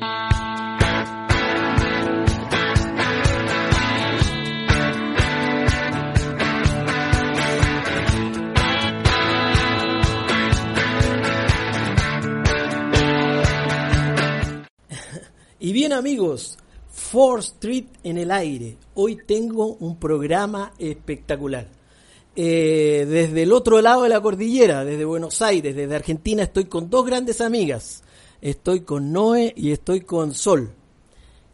Y bien amigos, 4 Street en el aire. Hoy tengo un programa espectacular. Eh, desde el otro lado de la cordillera, desde Buenos Aires, desde Argentina, estoy con dos grandes amigas. Estoy con Noé y estoy con Sol.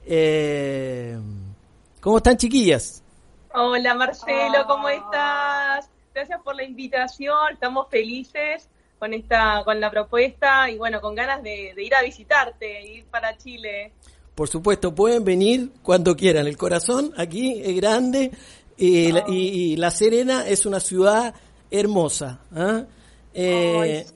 Eh, ¿Cómo están chiquillas? Hola Marcelo, ¿cómo estás? Gracias por la invitación, estamos felices con esta, con la propuesta y bueno, con ganas de, de ir a visitarte, ir para Chile. Por supuesto, pueden venir cuando quieran. El corazón aquí es grande y, la, y- y La Serena es una ciudad hermosa. ¿ah? Eh,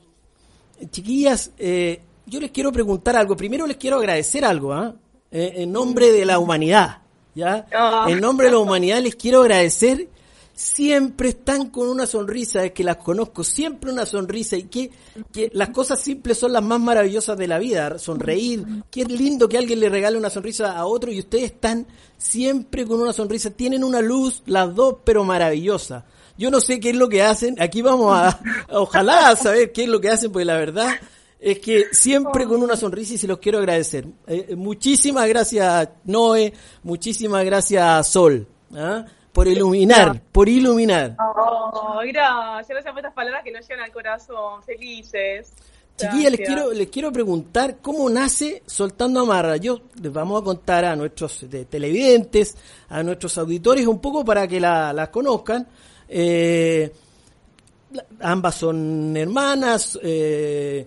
chiquillas, eh, yo les quiero preguntar algo. Primero les quiero agradecer algo, ¿ah? Eh, en nombre de la humanidad, ¿ya? Ah. En nombre de la humanidad les quiero agradecer. Siempre están con una sonrisa, es que las conozco, siempre una sonrisa y que, que las cosas simples son las más maravillosas de la vida, sonreír, qué lindo que alguien le regale una sonrisa a otro y ustedes están siempre con una sonrisa, tienen una luz, las dos, pero maravillosa. Yo no sé qué es lo que hacen, aquí vamos a, ojalá a saber qué es lo que hacen, porque la verdad es que siempre con una sonrisa y se los quiero agradecer. Eh, muchísimas gracias Noé, muchísimas gracias Sol, ¿ah? por iluminar, por iluminar. Oh, gracias, gracias por estas palabras que nos llegan al corazón, felices. Chiquilla, les quiero, les quiero preguntar cómo nace Soltando Amarra. Yo les vamos a contar a nuestros de- televidentes, a nuestros auditores un poco para que la, la conozcan. Eh, ambas son hermanas. eh, eh,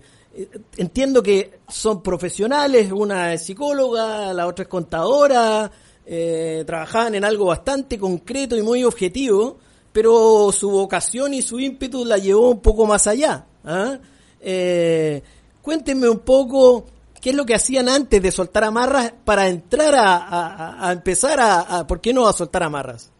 entiendo que son profesionales. Una es psicóloga, la otra es contadora. eh, trabajaban en algo bastante concreto y muy objetivo, pero su vocación y su ímpetu la llevó un poco más allá. ¿ah? Eh, cuéntenme un poco qué es lo que hacían antes de soltar amarras para entrar a, empezar a- ¿por qué no a soltar amarras?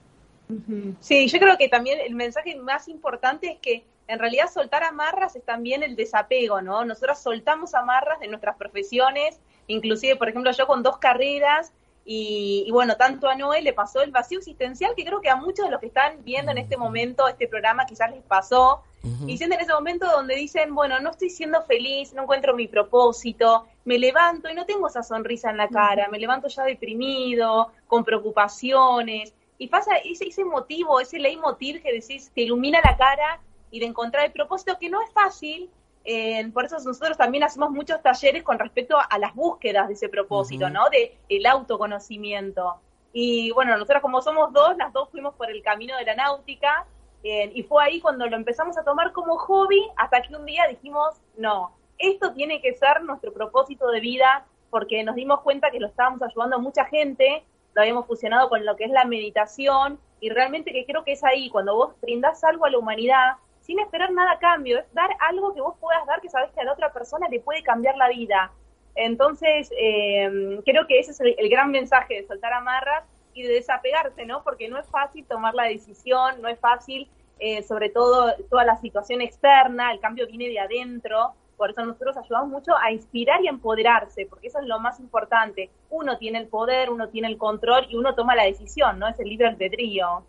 Sí, yo creo que también el mensaje más importante es que en realidad soltar amarras es también el desapego, ¿no? Nosotros soltamos amarras de nuestras profesiones, inclusive, por ejemplo, yo con dos carreras y, y bueno, tanto a Noé le pasó el vacío existencial que creo que a muchos de los que están viendo en este momento este programa quizás les pasó y sienten ese momento donde dicen, bueno, no estoy siendo feliz, no encuentro mi propósito, me levanto y no tengo esa sonrisa en la cara, me levanto ya deprimido, con preocupaciones, y pasa ese, ese motivo, ese leitmotiv que decís, te ilumina la cara y de encontrar el propósito, que no es fácil, eh, por eso nosotros también hacemos muchos talleres con respecto a las búsquedas de ese propósito, Ujú. ¿no? De el autoconocimiento. Y bueno, nosotros como somos dos, las dos fuimos por el camino de la náutica, eh, y fue ahí cuando lo empezamos a tomar como hobby, hasta que un día dijimos, no, esto tiene que ser nuestro propósito de vida, porque nos dimos cuenta que lo estábamos ayudando a mucha gente, lo habíamos fusionado con lo que es la meditación, y realmente que creo que es ahí, cuando vos brindás algo a la humanidad, sin esperar nada a cambio, es dar algo que vos puedas dar que sabes que a la otra persona le puede cambiar la vida. Entonces, eh, creo que ese es el, gran mensaje de soltar amarras y de desapegarse, ¿no? Porque no es fácil tomar la decisión, no es fácil, eh, sobre todo toda la situación externa, el cambio viene de adentro, por eso nosotros ayudamos mucho a inspirar y empoderarse, porque eso es lo más importante. Uno tiene el poder, uno tiene el control y uno toma la decisión, ¿no? Es el libre albedrío.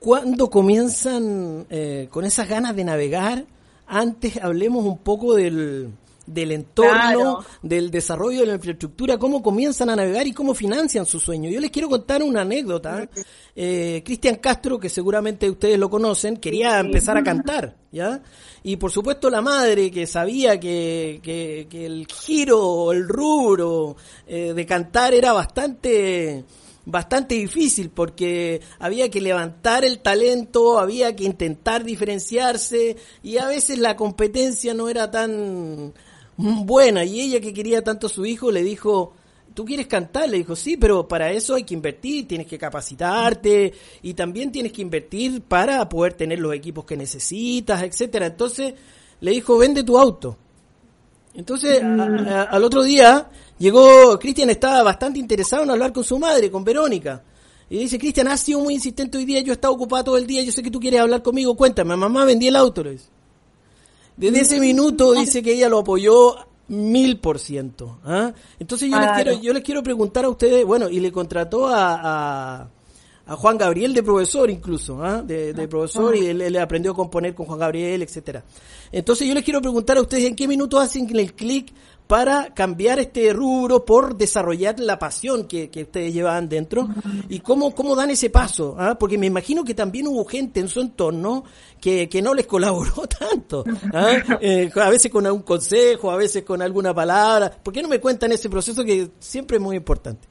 ¿Cuándo comienzan eh, con esas ganas de navegar? Antes hablemos un poco del, del entorno, Claro. del desarrollo de la infraestructura, cómo comienzan a navegar y cómo financian su sueño. Yo les quiero contar una anécdota. Eh, Cristian Castro, que seguramente ustedes lo conocen, quería empezar a cantar, ¿ya? Y por supuesto la madre, que sabía que, que, que el giro, el rubro eh, de cantar era bastante bastante difícil porque había que levantar el talento, había que intentar diferenciarse y a veces la competencia no era tan buena y ella que quería tanto a su hijo le dijo, ¿tú quieres cantar? Le dijo, sí, pero para eso hay que invertir, tienes que capacitarte y también tienes que invertir para poder tener los equipos que necesitas, etcétera. Entonces le dijo, vende tu auto. Entonces, a- a- al otro día llegó, Cristian estaba bastante interesado en hablar con su madre, con Verónica. Y dice, Cristian, has sido muy insistente hoy día, yo he estado ocupado todo el día, yo sé que tú quieres hablar conmigo, cuéntame, mamá, vendí el auto. le dice. Desde ese minuto dice que ella lo apoyó Mil por ciento. ¿ah? Entonces yo, les quiero, yo les quiero preguntar a ustedes, bueno, y le contrató a, a, Juan Gabriel de profesor incluso, ¿ah? de, de, profesor, y él, él, aprendió a componer con Juan Gabriel, etcétera. Entonces yo les quiero preguntar a ustedes en qué minuto hacen el clic para cambiar este rubro por desarrollar la pasión que, que ustedes llevaban dentro y cómo, cómo dan ese paso, ¿ah? porque me imagino que también hubo gente en su entorno que, que no les colaboró tanto, ¿ah? eh, a veces con algún consejo, a veces con alguna palabra, ¿por qué no me cuentan ese proceso que siempre es muy importante?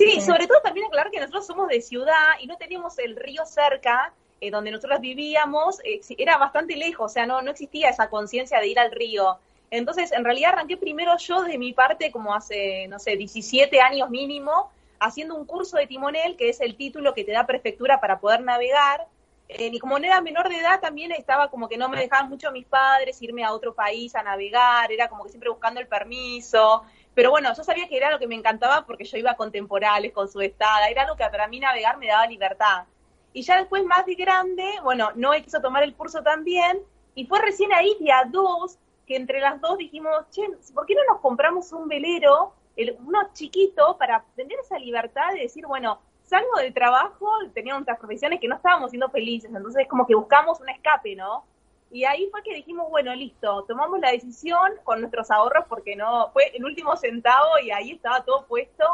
Sí, sobre todo también aclarar que nosotros somos de ciudad y no teníamos el río cerca, eh, donde nosotros vivíamos, eh, era bastante lejos, o sea, no, no existía esa conciencia de ir al río. Entonces, en realidad arranqué primero yo de mi parte, como hace, no sé, 17 años mínimo, haciendo un curso de timonel, que es el título que te da prefectura para poder navegar. Eh, y como no era menor de edad, también estaba como que no me dejaban mucho mis padres irme a otro país a navegar, era como que siempre buscando el permiso. Pero bueno, yo sabía que era lo que me encantaba porque yo iba con temporales, con su estada, era algo que para mí navegar me daba libertad. Y ya después, más de grande, bueno, no quiso tomar el curso también, y fue recién ahí, día dos, que entre las dos dijimos, che, ¿por qué no nos compramos un velero, el, uno chiquito, para tener esa libertad de decir, bueno, salgo del trabajo, teníamos otras profesiones que no estábamos siendo felices, entonces como que buscamos un escape, ¿no? Y ahí fue que dijimos, bueno, listo, tomamos la decisión con nuestros ahorros, porque no, fue el último centavo y ahí estaba todo puesto,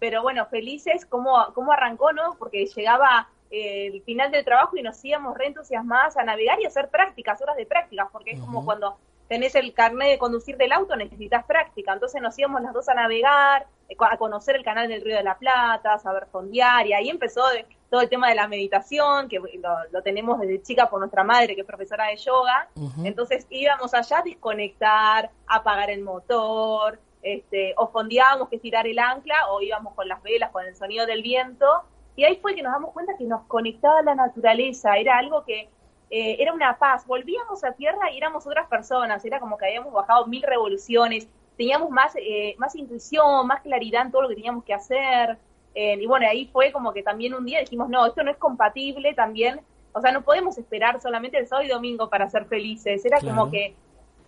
pero bueno, felices cómo, cómo arrancó, ¿no? Porque llegaba eh, el final del trabajo y nos íbamos reentusiasmadas a navegar y hacer prácticas, horas de prácticas, porque es como cuando tenés el carnet de conducir del auto, necesitas práctica. Entonces nos íbamos las dos a navegar, eh, a conocer el canal del Río de la Plata, a saber fondear, y ahí empezó todo el tema de la meditación, que lo, tenemos desde chica por nuestra madre, que es profesora de yoga. Entonces íbamos allá a desconectar, apagar el motor, este, o fondeábamos que tirar el ancla, o íbamos con las velas, con el sonido del viento. Y ahí fue que nos damos cuenta que nos conectaba la naturaleza, era algo que eh, era una paz. Volvíamos a tierra y éramos otras personas, era como que habíamos bajado mil revoluciones, teníamos más, eh, más intuición, más claridad en todo lo que teníamos que hacer. Eh, y bueno, ahí fue como que también un día dijimos, no, esto no es compatible también, o sea, no podemos esperar solamente el sábado y domingo para ser felices. Era como que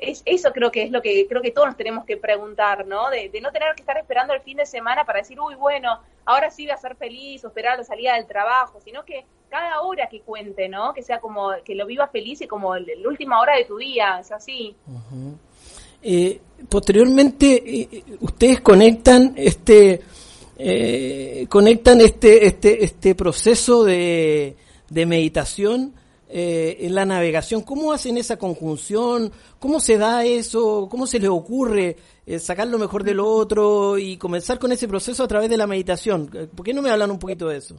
es, eso creo que es lo que creo que todos nos tenemos que preguntar, ¿no? De, no tener que estar esperando el fin de semana para decir, uy, bueno, ahora sí voy a ser feliz o esperar la salida del trabajo, sino que cada hora que cuente, ¿no? Que sea como que lo viva feliz y como la última hora de tu día, es así. eh, posteriormente, eh, eh, ustedes conectan este conectan este este este proceso de, de meditación eh, en la navegación. ¿Cómo hacen esa conjunción? ¿Cómo se da eso? ¿Cómo se les ocurre eh, sacar lo mejor del otro y comenzar con ese proceso a través de la meditación? Eh, ¿Por qué no me hablan un poquito de eso?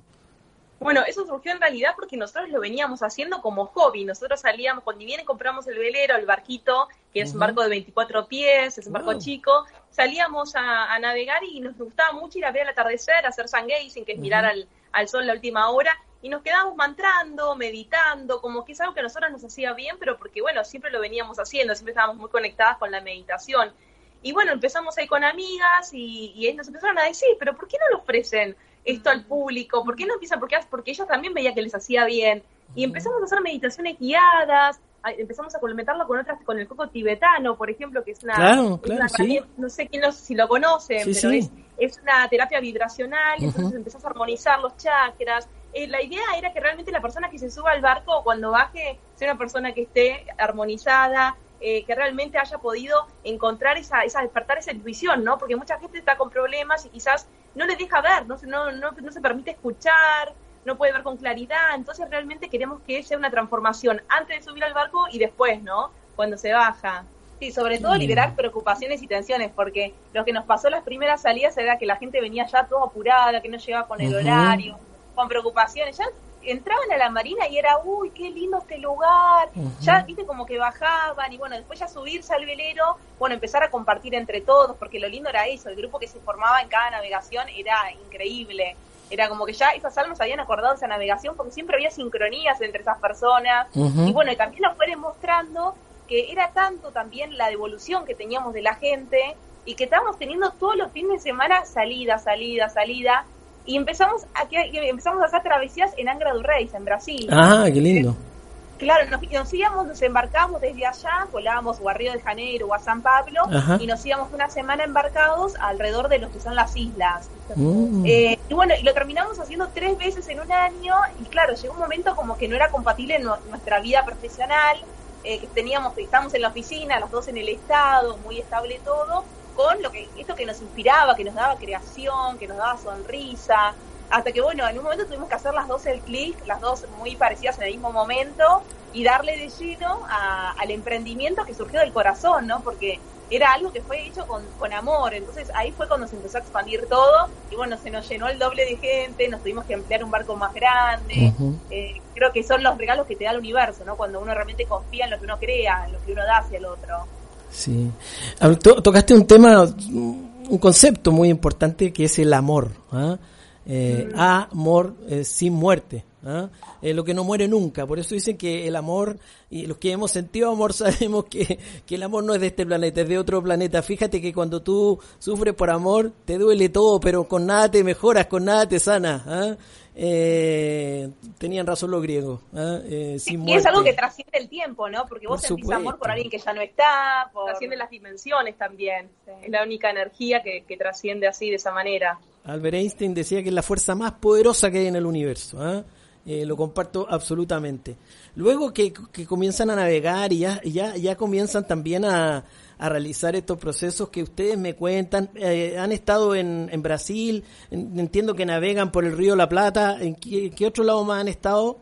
Bueno, eso surgió en realidad porque nosotros lo veníamos haciendo como hobby. Nosotros salíamos, cuando bien compramos el velero, el barquito, que es un barco de 24 pies, es un barco chico, salíamos a, navegar y nos gustaba mucho ir a ver el atardecer, hacer sun gazing, que es mirar al, al sol la última hora, y nos quedamos mantrando, meditando, como que es algo que a nosotros nos hacía bien, pero porque, bueno, siempre lo veníamos haciendo, siempre estábamos muy conectadas con la meditación. Y bueno, empezamos ahí con amigas y, y nos empezaron a decir, pero ¿por qué no lo ofrecen esto al público? ¿Por qué no empiezan? Porque, porque ellos también veían que les hacía bien. Y empezamos a hacer meditaciones guiadas, empezamos a complementarlo con otras, con el coco tibetano, por ejemplo, que es una, claro, claro, no sé quién si lo conocen, pero Es, es, una terapia vibracional, entonces empezás a armonizar los chakras, eh, la idea era que realmente la persona que se suba al barco cuando baje sea una persona que esté armonizada, eh, que realmente haya podido encontrar esa, esa, despertar esa intuición, ¿no? Porque mucha gente está con problemas y quizás no le deja ver, no, no, no, no se permite escuchar, no puede ver con claridad, entonces realmente queremos que sea una transformación antes de subir al barco y después, ¿no? Cuando se baja. Sí, sobre todo liberar preocupaciones y tensiones, porque lo que nos pasó las primeras salidas era que la gente venía ya todo apurada, que no llegaba con el horario con preocupaciones. Ya entraban a la marina y era, uy, qué lindo este lugar. Ya, viste, como que bajaban y bueno, después ya subirse al velero, bueno, empezar a compartir entre todos, porque lo lindo era eso, el grupo que se formaba en cada navegación era increíble. Era como que ya esas almas habían acordado esa navegación porque siempre había sincronías entre esas personas. Y bueno, y también nos fue demostrando que era tanto también la devolución que teníamos de la gente y que estábamos teniendo todos los fines de semana salida, salida, salida y empezamos a, empezamos a hacer travesías en Angra do Reis, en Brasil. Ah, qué lindo. Claro, nos, íbamos, nos embarcamos desde allá, volábamos o a Río de Janeiro o a San Pablo y nos íbamos una semana embarcados alrededor de lo que son las islas. Mm. Eh, y bueno, y lo terminamos haciendo tres veces en un año y claro, llegó un momento como que no era compatible en nuestra vida profesional, eh, que teníamos, estábamos en la oficina, los dos en el estado, muy estable todo, con lo que esto que nos inspiraba, que nos daba creación, que nos daba sonrisa, hasta que, bueno, en un momento tuvimos que hacer las dos el clic, las dos muy parecidas en el mismo momento, y darle de lleno al emprendimiento que surgió del corazón, ¿no? Porque era algo que fue hecho con, con amor. Entonces ahí fue cuando se empezó a expandir todo, y bueno, se nos llenó el doble de gente, nos tuvimos que emplear un barco más grande. Eh, creo que son los regalos que te da el universo, ¿no? Cuando uno realmente confía en lo que uno crea, en lo que uno da hacia el otro. Sí. Tocaste un tema, un concepto muy importante que es el amor. ¿ah? eh, amor eh, sin muerte. ¿ah? Eh, lo que no muere nunca. Por eso dicen que el amor, y los que hemos sentido amor sabemos que, que, el amor no es de este planeta, es de otro planeta. Fíjate que cuando tú sufres por amor, te duele todo, pero con nada te mejoras, con nada te sanas. Eh, tenían razón los griegos. ¿ah? Eh, y es algo que trasciende el tiempo, ¿no? Porque vos sentís amor por alguien que ya no está, trasciende las dimensiones también. Es la única energía que, que, trasciende así, de esa manera. Albert Einstein decía que es la fuerza más poderosa que hay en el universo. ¿ah? Eh, lo comparto absolutamente. Luego que, que, comienzan a navegar y ya, ya, ya comienzan también a, a realizar estos procesos que ustedes me cuentan. Eh, han estado en, en Brasil, entiendo que navegan por el río La Plata. ¿En qué, otro lado más han estado?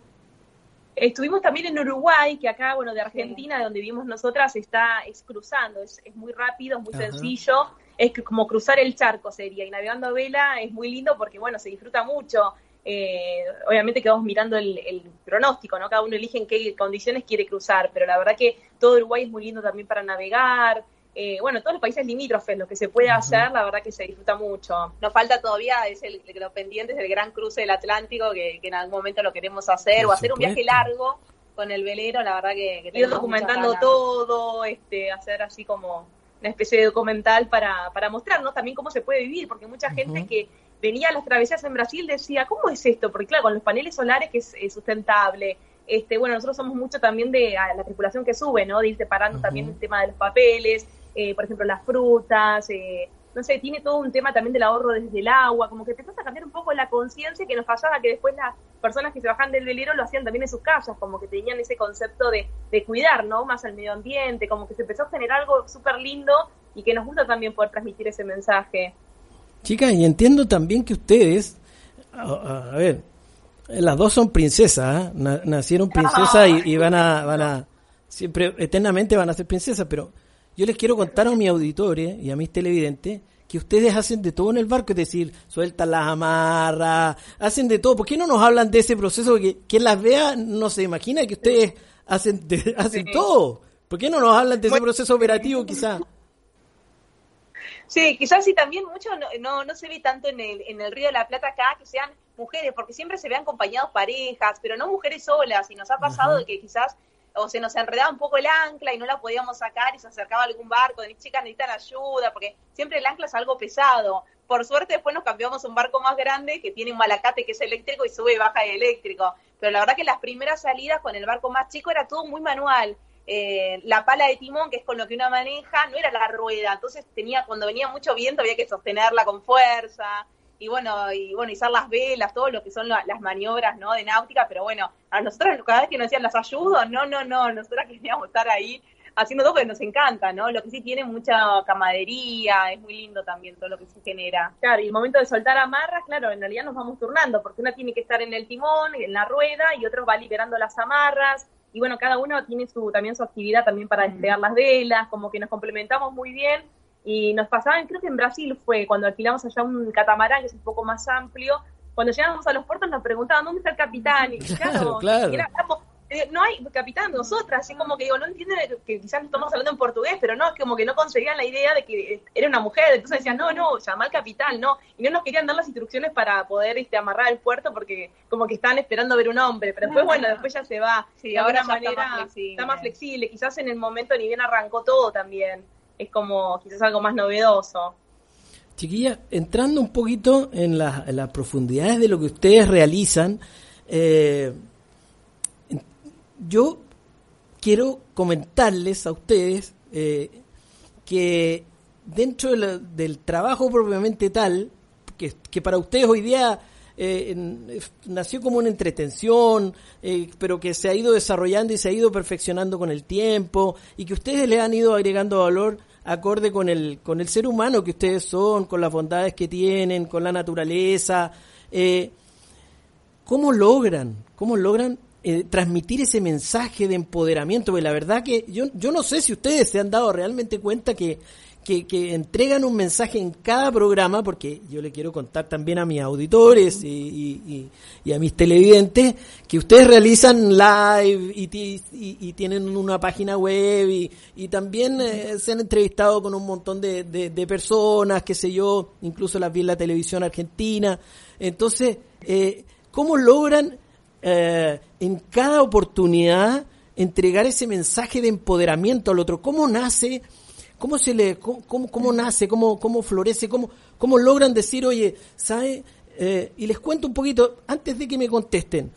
Estuvimos también en Uruguay, que acá, bueno, de Argentina, de donde vivimos nosotras, está es cruzando, es, es muy rápido, es muy sencillo, es como cruzar el charco sería, y navegando a vela es muy lindo porque, bueno, se disfruta mucho. Eh, obviamente que vamos mirando el, el, pronóstico, ¿no? Cada uno elige en qué condiciones quiere cruzar, pero la verdad que todo Uruguay es muy lindo también para navegar. Eh, bueno, todos los países limítrofes, lo que se puede hacer, la verdad que se disfruta mucho. Nos falta todavía, es el, lo pendiente, es el gran cruce del Atlántico, que, en algún momento lo queremos hacer, o hacer un viaje largo con el velero, la verdad que... que Ir documentando todo, este, hacer así como una especie de documental para, para mostrarnos también cómo se puede vivir, porque mucha gente que venía a las travesías en Brasil decía, ¿cómo es esto? Porque claro, con los paneles solares que es, sustentable, este, bueno, nosotros somos mucho también de la tripulación que sube, ¿no? De ir separando también el tema de los papeles, eh, por ejemplo, las frutas, eh, no sé, tiene todo un tema también del ahorro desde el agua, como que empezás a cambiar un poco la conciencia que nos pasaba que después las personas que se bajan del velero lo hacían también en sus casas, como que tenían ese concepto de, de cuidar, ¿no? Más al medio ambiente, como que se empezó a generar algo súper lindo y que nos gusta también poder transmitir ese mensaje. Chicas, y entiendo también que ustedes, a, ver, las dos son princesas, ¿eh? nacieron princesas y, van a, van a, siempre, eternamente van a ser princesas, pero yo les quiero contar a mi auditorio y a mis televidentes que ustedes hacen de todo en el barco, es decir, sueltan las amarras, hacen de todo. ¿Por qué no nos hablan de ese proceso? Que quien las vea no se imagina que ustedes hacen, hacen todo. ¿Por qué no nos hablan de ese proceso operativo quizá? Sí, quizás sí también mucho no, no, se ve tanto en el, en el Río de la Plata acá que sean mujeres, porque siempre se ve acompañados parejas, pero no mujeres solas, y nos ha pasado de que quizás o se nos enredaba un poco el ancla y no la podíamos sacar y se acercaba algún barco, de chicas necesitan ayuda, porque siempre el ancla es algo pesado. Por suerte después nos cambiamos a un barco más grande que tiene un malacate que es eléctrico y sube y baja de eléctrico. Pero la verdad que las primeras salidas con el barco más chico era todo muy manual. Eh, la pala de timón, que es con lo que uno maneja, no era la rueda, entonces tenía, cuando venía mucho viento había que sostenerla con fuerza, y bueno, y bueno, izar las velas, todo lo que son las maniobras, ¿no? De náutica, pero bueno, a nosotros cada vez que nos decían las ayudo, no, no, no, nosotros queríamos estar ahí haciendo todo porque nos encanta, ¿no? Lo que sí tiene mucha camadería, es muy lindo también todo lo que se genera. Claro, y el momento de soltar amarras, claro, en realidad nos vamos turnando, porque una tiene que estar en el timón, en la rueda, y otro va liberando las amarras, y bueno, cada uno tiene su también su actividad también para desplegar las velas, como que nos complementamos muy bien y nos pasaban, creo que en Brasil fue cuando alquilamos allá un catamarán que es un poco más amplio, cuando llegamos a los puertos nos preguntaban dónde está el capitán y claro, claro. Eh, no hay capitán, nosotras, así como que digo, no entienden que quizás estamos hablando en portugués, pero no, es como que no conseguían la idea de que era una mujer, entonces decían, no, no, llama al capitán, no, y no nos querían dar las instrucciones para poder este, amarrar el puerto porque como que estaban esperando ver un hombre, pero después, bueno, después ya se va, sí, de ahora manera está más, flexible. está más flexible, quizás en el momento ni bien arrancó todo también, es como quizás algo más novedoso. Chiquilla, entrando un poquito en, en las profundidades de lo que ustedes realizan, eh, yo quiero comentarles a ustedes eh, que dentro del trabajo propiamente tal, que, para ustedes hoy día eh, nació como una entretención, eh, pero que se ha ido desarrollando y se ha ido perfeccionando con el tiempo y que ustedes le han ido agregando valor acorde con el, con el ser humano que ustedes son, con las bondades que tienen, con la naturaleza. ¿Cómo logran? ¿Cómo logran eh, transmitir ese mensaje de empoderamiento? Porque la verdad que yo, yo no sé si ustedes se han dado realmente cuenta que que, entregan un mensaje en cada programa, porque yo le quiero contar también a mis auditores y, a mis televidentes que ustedes realizan live y, tienen una página web y, también eh, se han entrevistado con un montón de, personas, qué sé yo, incluso las vi en la televisión argentina. Entonces, eh, ¿cómo logran eh, en cada oportunidad entregar ese mensaje de empoderamiento al otro? ¿Cómo nace? ¿Cómo se le, cómo, cómo, nace, cómo, cómo florece, cómo, cómo logran decir, oye, ¿sabe? Eh, y les cuento un poquito, antes de que me contesten,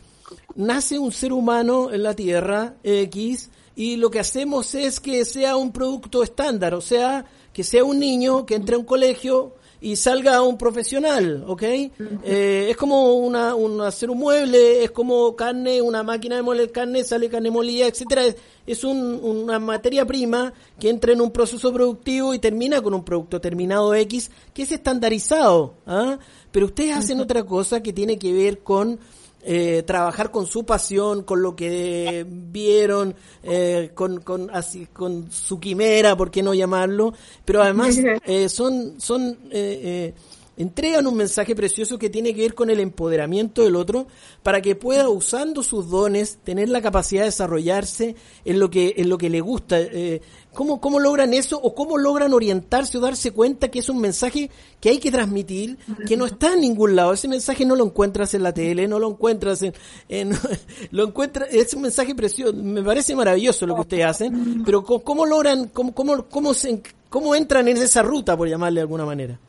nace un ser humano en la Tierra X y lo que hacemos es que sea un producto estándar, o sea, que sea un niño que entre a un colegio, y salga un profesional, ¿ok? Eh, es como una, un, hacer un mueble, es como carne, una máquina de moler carne, sale carne molida, etcétera. Es, una materia prima que entra en un proceso productivo y termina con un producto terminado X que es estandarizado, ¿ah? Pero ustedes hacen otra cosa que tiene que ver con eh, trabajar con su pasión, con lo que vieron, eh, con, con, así, con su quimera, ¿por qué no llamarlo? Pero además eh, son, son entregan un mensaje precioso que tiene que ver con el empoderamiento del otro para que pueda usando sus dones tener la capacidad de desarrollarse en lo que en lo que le gusta eh, ¿cómo, cómo logran eso o cómo logran orientarse o darse cuenta que es un mensaje que hay que transmitir que no está en ningún lado ese mensaje no lo encuentras en la tele no lo encuentras en, lo encuentras es un mensaje precioso me parece maravilloso lo que ustedes hacen pero cómo, logran cómo cómo cómo, cómo entran en esa ruta por llamarle de alguna manera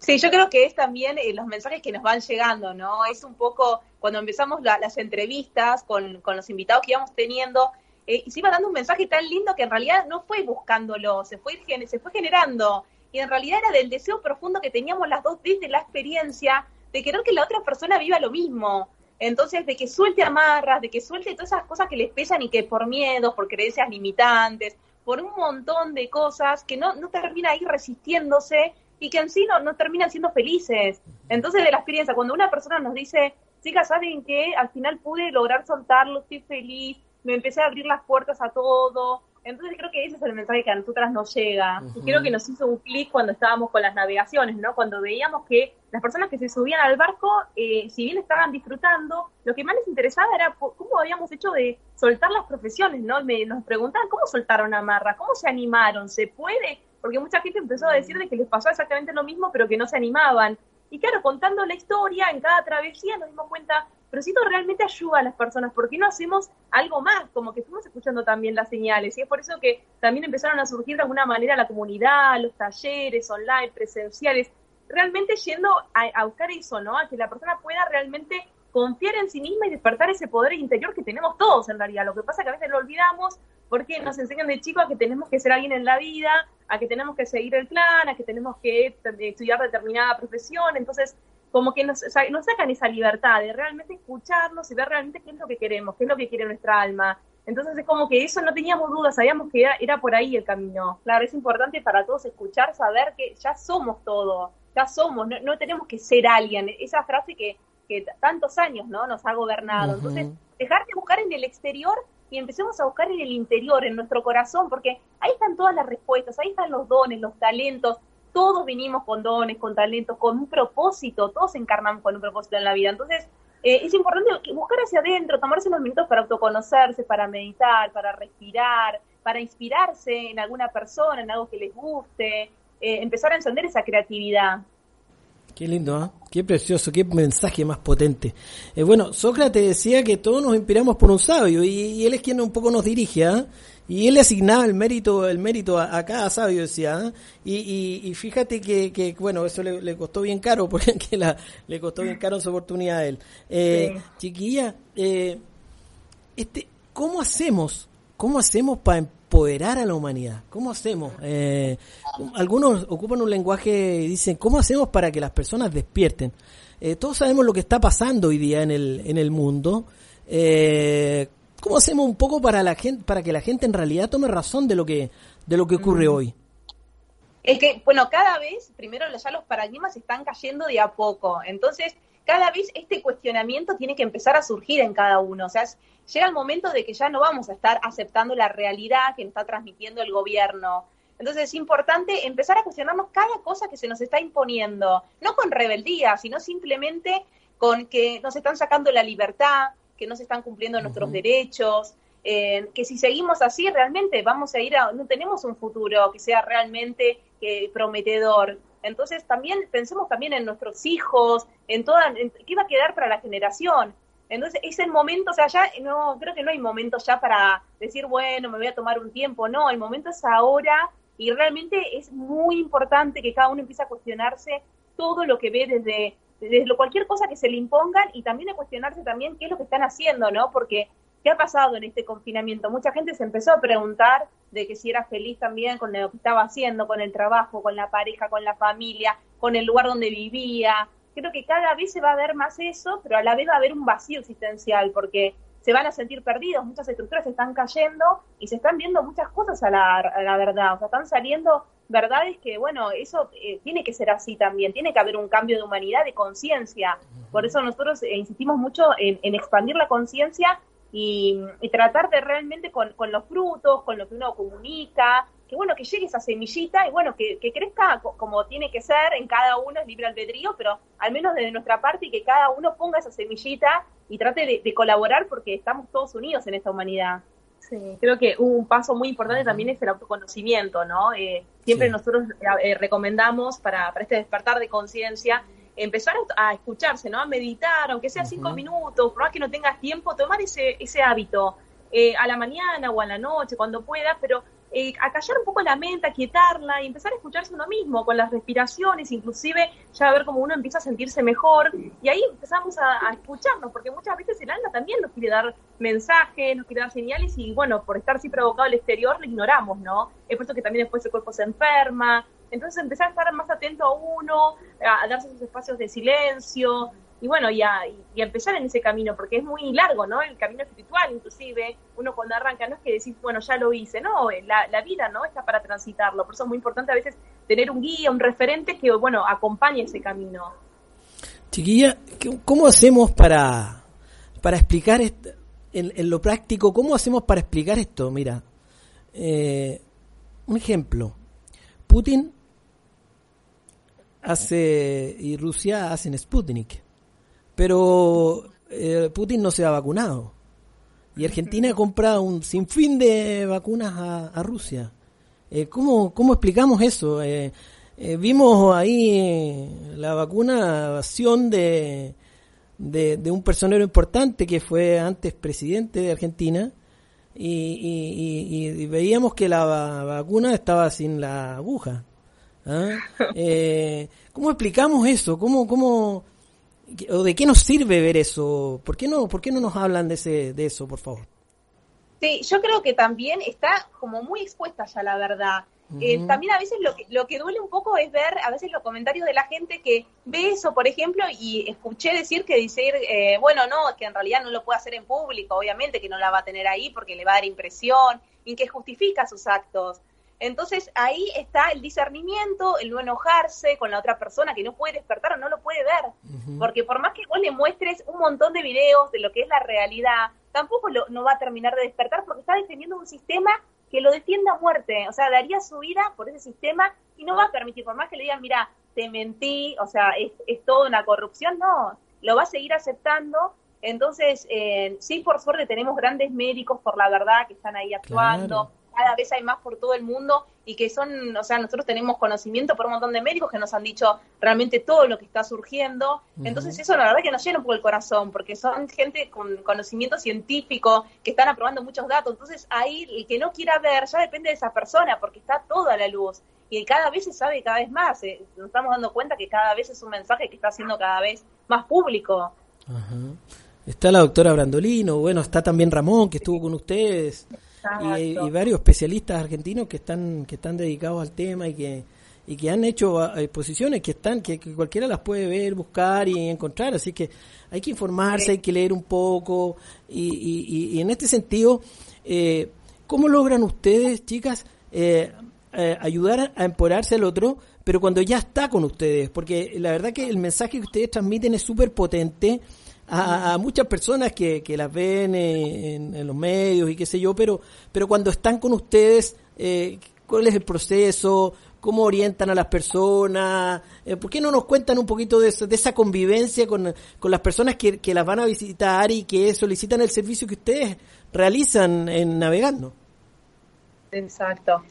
Sí, yo creo que es también eh, los mensajes que nos van llegando, ¿no? Es un poco cuando empezamos las entrevistas con, con, los invitados que íbamos teniendo, eh, y se iba dando un mensaje tan lindo que en realidad no fue buscándolo, se fue, se fue generando. Y en realidad era del deseo profundo que teníamos las dos desde la experiencia de querer que la otra persona viva lo mismo. Entonces, de que suelte amarras, de que suelte todas esas cosas que les pesan y que por miedos, por creencias limitantes, por un montón de cosas que no, no termina ahí resistiéndose y que en sí no, no terminan siendo felices. Entonces, de la experiencia, cuando una persona nos dice, chicas, ¿saben qué? Al final pude lograr soltarlo, estoy feliz, me empecé a abrir las puertas a todo. Entonces creo que ese es el mensaje que a nosotras nos llega. Y creo que nos hizo un clic cuando estábamos con las navegaciones, ¿no? Cuando veíamos que las personas que se subían al barco, eh, si bien estaban disfrutando, lo que más les interesaba era cómo habíamos hecho de soltar las profesiones, ¿no? Me, nos preguntaban cómo soltaron amarra, cómo se animaron, ¿se puede? porque mucha gente empezó a decir de que les pasó exactamente lo mismo, pero que no se animaban. Y claro, contando la historia en cada travesía nos dimos cuenta, pero si esto realmente ayuda a las personas, ¿por qué no hacemos algo más? Como que fuimos escuchando también las señales. Y es por eso que también empezaron a surgir de alguna manera la comunidad, los talleres online, presenciales, realmente yendo a, buscar eso, ¿no? A que la persona pueda realmente confiar en sí misma y despertar ese poder interior que tenemos todos en realidad. Lo que pasa es que a veces lo olvidamos porque nos enseñan de chico a que tenemos que ser alguien en la vida, a que tenemos que seguir el plan, a que tenemos que estudiar determinada profesión, entonces como que nos, nos sacan esa libertad de realmente escucharnos y ver realmente qué es lo que queremos, qué es lo que quiere nuestra alma. Entonces es como que eso no teníamos dudas, sabíamos que era, por ahí el camino. Claro, es importante para todos escuchar, saber que ya somos todo, ya somos, no, tenemos que ser alguien. Esa frase que, que tantos años ¿no? nos ha gobernado. Entonces, dejar de buscar en el exterior y empecemos a buscar en el interior, en nuestro corazón, porque ahí están todas las respuestas, ahí están los dones, los talentos, todos vinimos con dones, con talentos, con un propósito, todos encarnamos con un propósito en la vida. Entonces, eh, es importante buscar hacia adentro, tomarse unos minutos para autoconocerse, para meditar, para respirar, para inspirarse en alguna persona, en algo que les guste, eh, empezar a encender esa creatividad. Qué lindo, ¿ah? Qué precioso, qué mensaje más potente. Eh, bueno, Sócrates decía que todos nos inspiramos por un sabio y, él es quien un poco nos dirige, ¿ah? Y él le asignaba el mérito, el mérito a, cada sabio, decía. ¿ah? Y, fíjate que, bueno, eso le, costó bien caro, porque la, le costó bien caro su oportunidad a él. Eh, Chiquilla, eh, este, ¿cómo hacemos? ¿Cómo hacemos para empoderar a la humanidad? ¿Cómo hacemos? Eh, algunos ocupan un lenguaje y dicen, ¿cómo hacemos para que las personas despierten? Eh, todos sabemos lo que está pasando hoy día en el, en el mundo. Eh, ¿Cómo hacemos un poco para la gente, para que la gente en realidad tome razón de lo que, de lo que ocurre mm. hoy? Es que, bueno, cada vez, primero ya los paradigmas están cayendo de a poco. Entonces, cada vez este cuestionamiento tiene que empezar a surgir en cada uno. O sea, llega el momento de que ya no vamos a estar aceptando la realidad que nos está transmitiendo el gobierno. Entonces es importante empezar a cuestionarnos cada cosa que se nos está imponiendo, no con rebeldía, sino simplemente con que nos están sacando la libertad, que no se están cumpliendo nuestros derechos, eh, que si seguimos así realmente vamos a ir a, no tenemos un futuro que sea realmente eh, prometedor. Entonces también pensemos también en nuestros hijos, en toda, qué va a quedar para la generación. Entonces es el momento, o sea, ya no, creo que no hay momento ya para decir, bueno, me voy a tomar un tiempo, no, el momento es ahora y realmente es muy importante que cada uno empiece a cuestionarse todo lo que ve desde desde cualquier cosa que se le impongan y también de cuestionarse también qué es lo que están haciendo, ¿no? Porque ¿qué ha pasado en este confinamiento? Mucha gente se empezó a preguntar de que si era feliz también con lo que estaba haciendo, con el trabajo, con la pareja, con la familia, con el lugar donde vivía. Creo que cada vez se va a ver más eso, pero a la vez va a haber un vacío existencial, porque se van a sentir perdidos, muchas estructuras se están cayendo y se están viendo muchas cosas a la, a la verdad, o sea, están saliendo verdad es que, bueno, eso eh, tiene que ser así también, tiene que haber un cambio de humanidad, de conciencia. Por eso nosotros eh, insistimos mucho en, expandir la conciencia y, tratar de realmente con, los frutos, con lo que uno comunica, que bueno, que llegue esa semillita y bueno, que, crezca como tiene que ser en cada uno, es libre albedrío, pero al menos desde nuestra parte y que cada uno ponga esa semillita y trate de colaborar porque estamos todos unidos en esta humanidad. Sí, creo que un paso muy importante también es el autoconocimiento, ¿no? Eh, siempre nosotros eh, recomendamos para, para este despertar de conciencia empezar a escucharse, ¿no? A meditar, aunque sea cinco minutos, por más que no tengas tiempo, tomar ese, ese hábito eh, a la mañana o a la noche, cuando puedas, pero eh, a callar un poco la mente, a quietarla y empezar a escucharse uno mismo con las respiraciones, inclusive ya a ver cómo uno empieza a sentirse mejor y ahí empezamos a, escucharnos, porque muchas veces el alma también nos quiere dar mensajes, nos quiere dar señales y bueno, por estar así provocado al exterior lo ignoramos, ¿no? Es por eso que también después el cuerpo se enferma, entonces empezar a estar más atento a uno, a darse esos espacios de silencio, y bueno, y a, y empezar en ese camino, porque es muy largo, ¿no? El camino espiritual, inclusive, uno cuando arranca, no es que decís, bueno, ya lo hice, no, la, la vida, ¿no? Está para transitarlo, por eso es muy importante a veces tener un guía, un referente que, bueno, acompañe ese camino. Chiquilla, ¿cómo hacemos para, para explicar esto, en, lo práctico, cómo hacemos para explicar esto? Mira, eh, un ejemplo, Putin hace y Rusia hacen Sputnik pero eh, Putin no se ha vacunado. Y Argentina ha comprado un sinfín de vacunas a, Rusia. Eh, ¿cómo, ¿Cómo explicamos eso? Eh, eh, vimos ahí la vacunación de, de, un personero importante que fue antes presidente de Argentina y, veíamos que la vacuna estaba sin la aguja. ¿Ah? ¿Cómo explicamos eso? ¿Cómo, cómo, o de qué nos sirve ver eso? ¿Por qué no, por qué no nos hablan de, ese, de eso, por favor? Sí, yo creo que también está como muy expuesta ya la verdad. Eh, también a veces lo que, lo que duele un poco es ver a veces los comentarios de la gente que ve eso, por ejemplo, y escuché decir que dice, eh, bueno, no, que en realidad no lo puede hacer en público, obviamente que no la va a tener ahí porque le va a dar impresión, y que justifica sus actos. Entonces ahí está el discernimiento, el no enojarse con la otra persona que no puede despertar o no lo puede ver. Porque por más que vos le muestres un montón de videos de lo que es la realidad, tampoco lo, no va a terminar de despertar porque está defendiendo un sistema que lo defienda a muerte. O sea, daría su vida por ese sistema y no va a permitir, por más que le digan, mira, te mentí, o sea, es, es toda una corrupción, no, lo va a seguir aceptando. Entonces, eh, sí, por suerte tenemos grandes médicos por la verdad que están ahí actuando cada vez hay más por todo el mundo y que son, o sea, nosotros tenemos conocimiento por un montón de médicos que nos han dicho realmente todo lo que está surgiendo. Entonces eso la verdad que nos llena un poco el corazón, porque son gente con conocimiento científico, que están aprobando muchos datos. Entonces ahí el que no quiera ver ya depende de esa persona, porque está toda la luz. Y cada vez se sabe cada vez más. Eh, nos estamos dando cuenta que cada vez es un mensaje que está siendo cada vez más público. está la doctora Brandolino, bueno, está también Ramón, que estuvo con ustedes, y, varios especialistas argentinos que están, que están dedicados al tema y que, y que han hecho ah, exposiciones que están, que, cualquiera las puede ver, buscar y encontrar, así que hay que informarse, hay que leer un poco, y, y, en este sentido, eh, ¿cómo logran ustedes, chicas, eh, eh, ayudar a empoderarse al otro, pero cuando ya está con ustedes, porque la verdad que el mensaje que ustedes transmiten es súper potente a, muchas personas que, que las ven en, los medios y qué sé yo, pero, pero cuando están con ustedes, eh, ¿cuál es el proceso? ¿Cómo orientan a las personas? Eh, ¿Por qué no nos cuentan un poquito de, de esa convivencia con, con las personas que, que las van a visitar y que solicitan el servicio que ustedes realizan en Navegando? Exacto.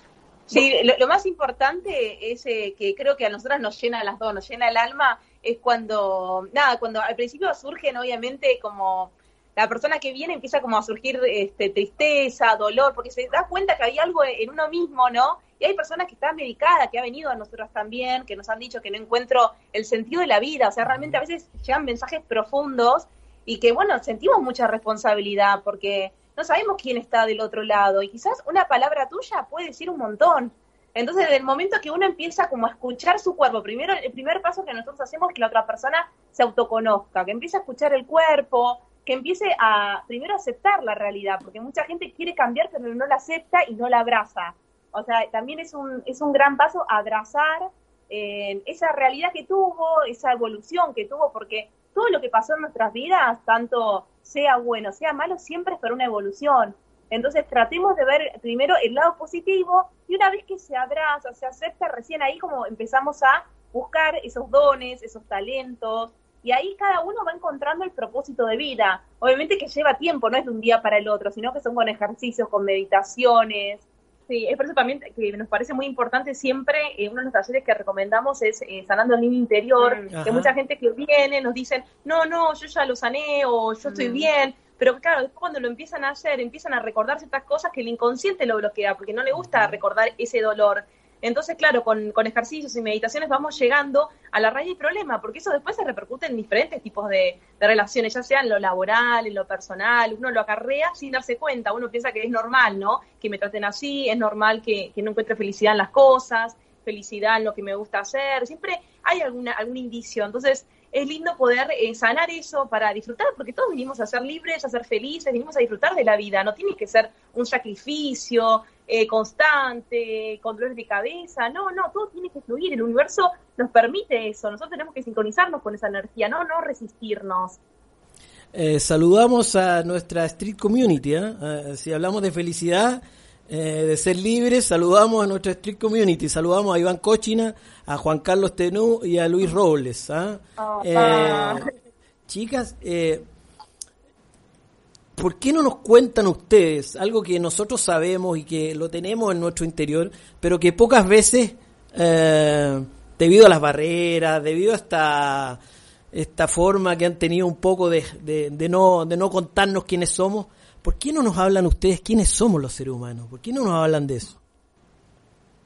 Sí, lo, más importante es eh, que creo que a nosotras nos llena las dos, nos llena el alma, es cuando, nada, cuando al principio surgen obviamente como la persona que viene empieza como a surgir este, tristeza, dolor, porque se da cuenta que hay algo en uno mismo, ¿no? Y hay personas que están medicadas, que ha venido a nosotras también, que nos han dicho que no encuentro el sentido de la vida, o sea, realmente a veces llegan mensajes profundos y que, bueno, sentimos mucha responsabilidad porque no sabemos quién está del otro lado y quizás una palabra tuya puede decir un montón. Entonces, desde el momento que uno empieza como a escuchar su cuerpo, primero el primer paso que nosotros hacemos es que la otra persona se autoconozca, que empiece a escuchar el cuerpo, que empiece a primero aceptar la realidad, porque mucha gente quiere cambiar pero no la acepta y no la abraza. O sea, también es un, es un gran paso abrazar eh, esa realidad que tuvo, esa evolución que tuvo, porque todo lo que pasó en nuestras vidas, tanto sea bueno, sea malo, siempre es para una evolución. Entonces tratemos de ver primero el lado positivo y una vez que se abraza, se acepta, recién ahí como empezamos a buscar esos dones, esos talentos, y ahí cada uno va encontrando el propósito de vida. Obviamente que lleva tiempo, no es de un día para el otro, sino que son con ejercicios, con meditaciones, Sí, es por eso también que nos parece muy importante siempre, eh, uno de los talleres que recomendamos es eh, sanando el niño interior, mm, que mucha gente que viene nos dicen, no, no, yo ya lo sané o yo estoy mm. bien, pero claro, después cuando lo empiezan a hacer, empiezan a recordar ciertas cosas que el inconsciente lo bloquea, porque no le gusta recordar ese dolor. Entonces, claro, con, ejercicios y meditaciones vamos llegando a la raíz del problema, porque eso después se repercute en diferentes tipos de, relaciones, ya sea en lo laboral, en lo personal, uno lo acarrea sin darse cuenta, uno piensa que es normal, ¿no? Que me traten así, es normal que, que no encuentre felicidad en las cosas, felicidad en lo que me gusta hacer, siempre hay alguna, algún indicio, entonces es lindo poder eh, sanar eso para disfrutar, porque todos vinimos a ser libres, a ser felices, vinimos a disfrutar de la vida, no tiene que ser un sacrificio eh, constante, con de cabeza, no, no, todo tiene que fluir, el universo nos permite eso, nosotros tenemos que sincronizarnos con esa energía, no, no resistirnos. Eh, saludamos a nuestra Street Community, si hablamos de felicidad, eh, de ser libres, saludamos a nuestra Street Community, saludamos a Iván Cochina, a Juan Carlos Tenú y a Luis Robles. ¿ah? Oh, eh, chicas, eh, ¿por qué no nos cuentan ustedes algo que nosotros sabemos y que lo tenemos en nuestro interior, pero que pocas veces, debido a las barreras, debido a esta, esta forma que han tenido un poco de, de, no, de no contarnos quiénes somos, ¿Por qué no nos hablan ustedes quiénes somos los seres humanos? ¿Por qué no nos hablan de eso?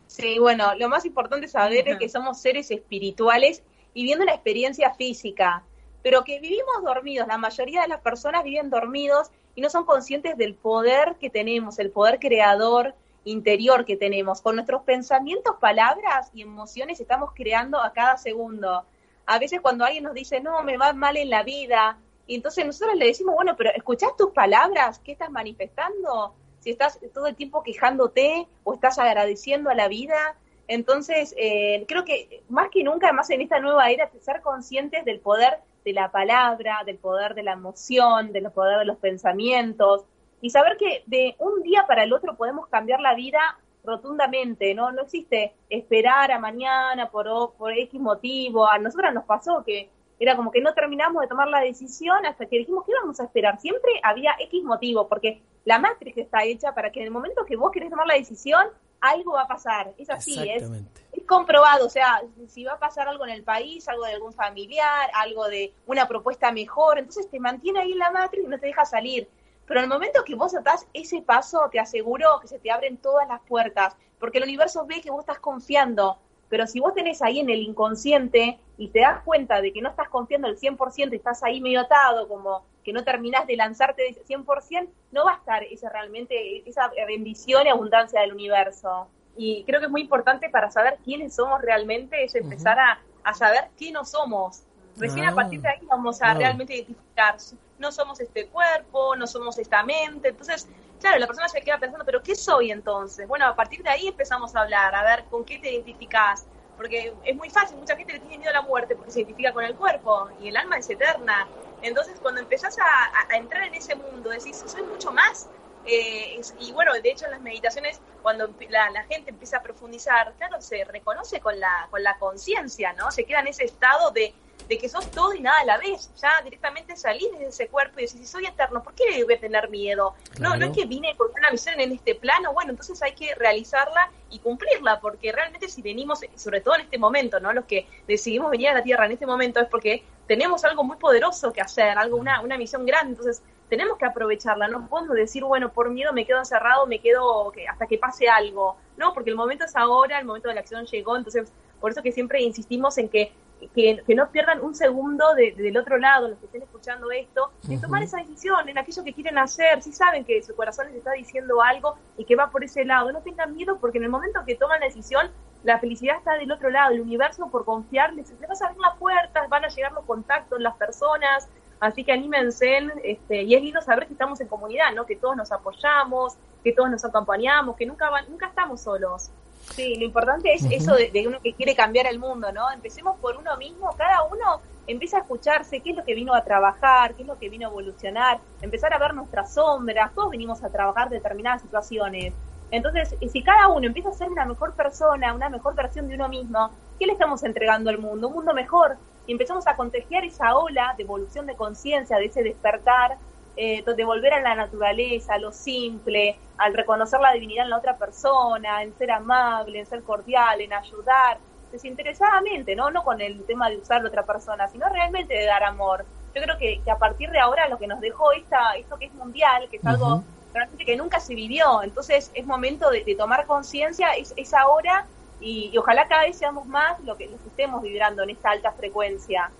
Sí, bueno, lo más importante saber es que somos seres espirituales viviendo una experiencia física, pero que vivimos dormidos. La mayoría de las personas viven dormidos y no son conscientes del poder que tenemos, el poder creador interior que tenemos. Con nuestros pensamientos, palabras y emociones estamos creando a cada segundo. A veces cuando alguien nos dice, no, me va mal en la vida, y entonces nosotros le decimos, bueno, pero ¿escuchás tus palabras? ¿Qué estás manifestando? Si estás todo el tiempo quejándote o estás agradeciendo a la vida. Entonces, eh, creo que más que nunca, además en esta nueva era, ser conscientes del poder de la palabra, del poder de la emoción, del poder de los pensamientos, y saber que de un día para el otro podemos cambiar la vida rotundamente, ¿no? No existe esperar a mañana por, por X motivo. A nosotras nos pasó que era como que no terminamos de tomar la decisión hasta que dijimos que íbamos a esperar. Siempre había X motivo, porque la matriz está hecha para que en el momento que vos querés tomar la decisión, algo va a pasar. Es así, es, es comprobado. O sea, si va a pasar algo en el país, algo de algún familiar, algo de una propuesta mejor, entonces te mantiene ahí en la matriz y no te deja salir. Pero en el momento que vos atás ese paso, te aseguro que se te abren todas las puertas, porque el universo ve que vos estás confiando. Pero si vos tenés ahí en el inconsciente y te das cuenta de que no estás confiando al 100% y estás ahí medio atado, como que no terminás de lanzarte de 100%, no va a estar esa realmente, esa bendición y abundancia del universo. Y creo que es muy importante para saber quiénes somos realmente, es empezar a, a, saber quién no somos. Recién a ah. partir de ahí vamos a realmente identificar, no somos este cuerpo, no somos esta mente, entonces claro, la persona se queda pensando, pero ¿qué soy entonces? Bueno, a partir de ahí empezamos a hablar, a ver con qué te identificás, porque es muy fácil, mucha gente le tiene miedo a la muerte porque se identifica con el cuerpo y el alma es eterna. Entonces, cuando empezás a, entrar en ese mundo, decís, soy mucho más. Eh, y bueno, de hecho en las meditaciones, cuando la, gente empieza a profundizar, claro, se reconoce con la, con la conciencia, ¿no? Se queda en ese estado de, de que sos todo y nada a la vez. Ya directamente salís de ese cuerpo y decís, si soy eterno, ¿por qué voy a tener miedo? No, no es que vine con una misión en este plano, bueno, entonces hay que realizarla y cumplirla, porque realmente si venimos, sobre todo en este momento, ¿no? Los que decidimos venir a la Tierra en este momento es porque tenemos algo muy poderoso que hacer, algo, una, una misión grande, entonces tenemos que aprovecharla, no podemos decir, bueno, por miedo me quedo encerrado, me quedo hasta que pase algo, no, porque el momento es ahora, el momento de la acción llegó, entonces por eso que siempre insistimos en que que, no pierdan un segundo del otro lado, los que estén escuchando esto, de tomar esa decisión en aquello que quieren hacer, si saben que su corazón les está diciendo algo y que va por ese lado, no tengan miedo porque en el momento que toman la decisión, la felicidad está del otro lado, el universo por confiar les, les va a abrir las puertas, van a llegar los contactos, las personas, así que anímense, este, y es lindo saber que estamos en comunidad, ¿no? que todos nos apoyamos, que todos nos acompañamos, que nunca, nunca estamos solos. Sí, lo importante es eso de, uno que quiere cambiar el mundo, ¿no? Empecemos por uno mismo, cada uno empieza a escucharse qué es lo que vino a trabajar, qué es lo que vino a evolucionar, empezar a ver nuestras sombras, todos venimos a trabajar determinadas situaciones. Entonces, si cada uno empieza a ser una mejor persona, una mejor versión de uno mismo, ¿qué le estamos entregando al mundo? Un mundo mejor. Y empezamos a contagiar esa ola de evolución de conciencia, de ese despertar, eh, de volver a la naturaleza, a lo simple, al reconocer la divinidad en la otra persona, en ser amable, en ser cordial, en ayudar, desinteresadamente, ¿no? No con el tema de usar a otra persona, sino realmente de dar amor. Yo creo que, a partir de ahora lo que nos dejó esta, esto que es mundial, que es algo realmente que nunca se vivió, entonces es momento de, tomar conciencia, es, es ahora y, ojalá cada vez seamos más lo que, lo que estemos vibrando en esta alta frecuencia.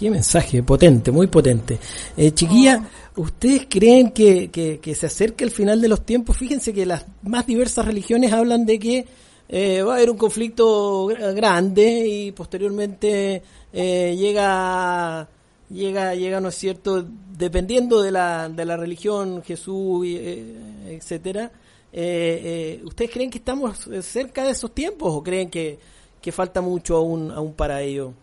Qué mensaje potente, muy potente. Eh, chiquilla, ¿ustedes creen que, que, se acerca el final de los tiempos? Fíjense que las más diversas religiones hablan de que eh, va a haber un conflicto grande y posteriormente eh, llega, llega, llega, ¿no es cierto? Dependiendo de la, de la religión, Jesús, eh, etcétera. ¿Ustedes creen que estamos cerca de esos tiempos o creen que, que falta mucho aún, aún para ello?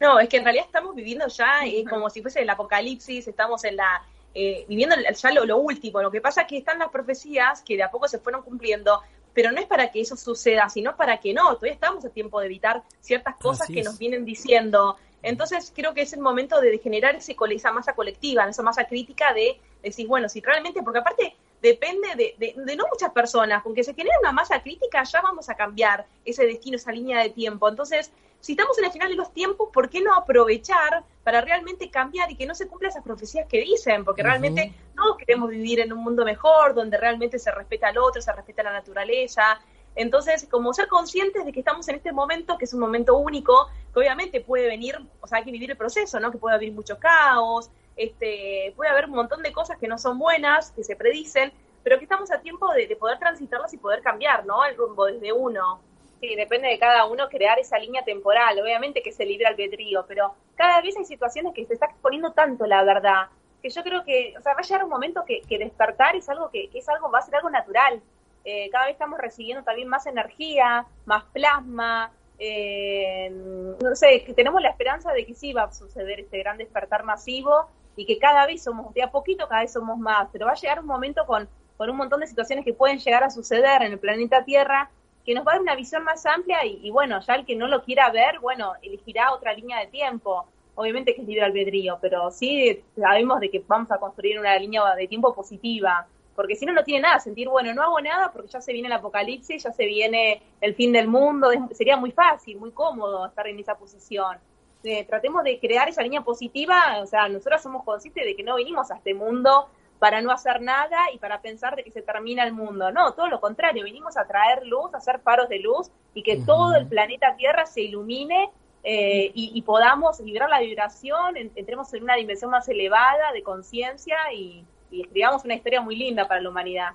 No, es que en realidad estamos viviendo ya eh, como si fuese el apocalipsis, estamos en la eh, viviendo ya lo, último. Lo que pasa es que están las profecías que de a poco se fueron cumpliendo, pero no es para que eso suceda, sino para que no. Todavía estamos a tiempo de evitar ciertas cosas que nos vienen diciendo. Entonces creo que es el momento de generar ese, esa masa colectiva, esa masa crítica de decir, bueno, si realmente, porque aparte depende de, de, no muchas personas, con que se genere una masa crítica ya vamos a cambiar ese destino, esa línea de tiempo. Entonces, si estamos en el final de los tiempos, ¿por qué no aprovechar para realmente cambiar y que no se cumplan esas profecías que dicen? Porque realmente todos queremos vivir en un mundo mejor, donde realmente se respeta al otro, se respeta la naturaleza. Entonces, como ser conscientes de que estamos en este momento, que es un momento único, que obviamente puede venir, o sea, hay que vivir el proceso, ¿no? Que puede haber mucho caos, este, puede haber un montón de cosas que no son buenas, que se predicen, pero que estamos a tiempo de, de poder transitarlas y poder cambiar, ¿no? El rumbo desde uno. Sí, depende de cada uno crear esa línea temporal. Obviamente que se libre albedrío, pero cada vez hay situaciones que se está exponiendo tanto la verdad que yo creo que, o sea, va a llegar un momento que, despertar es algo que, es algo, va a ser algo natural. Eh, cada vez estamos recibiendo también más energía, más plasma, eh, no sé, que tenemos la esperanza de que sí va a suceder este gran despertar masivo y que cada vez somos, de a poquito cada vez somos más, pero va a llegar un momento con, con un montón de situaciones que pueden llegar a suceder en el planeta Tierra que nos va a dar una visión más amplia y, bueno, ya el que no lo quiera ver, bueno, elegirá otra línea de tiempo. Obviamente que es libre albedrío, pero sí sabemos de que vamos a construir una línea de tiempo positiva, porque si no, no tiene nada sentir, bueno, no hago nada porque ya se viene el apocalipsis, ya se viene el fin del mundo, sería muy fácil, muy cómodo estar en esa posición. Eh, tratemos de crear esa línea positiva, o sea, nosotros somos conscientes de que no vinimos a este mundo para no hacer nada y para pensar de que se termina el mundo. No, todo lo contrario, vinimos a traer luz, a hacer faros de luz y que todo el planeta Tierra se ilumine eh, y, podamos vibrar la vibración, entremos en una dimensión más elevada de conciencia y, escribamos una historia muy linda para la humanidad.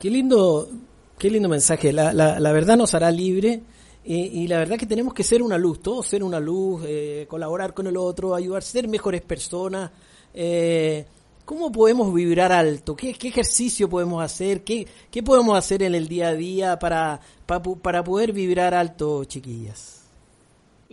Qué lindo, qué lindo mensaje. La, la, verdad nos hará libre. Y, la verdad que tenemos que ser una luz, todos ser una luz, eh, colaborar con el otro, ayudar a ser mejores personas. Eh, ¿Cómo podemos vibrar alto? ¿Qué, ejercicio podemos hacer? ¿Qué, ¿Qué, podemos hacer en el día a día para, para, para poder vibrar alto, chiquillas?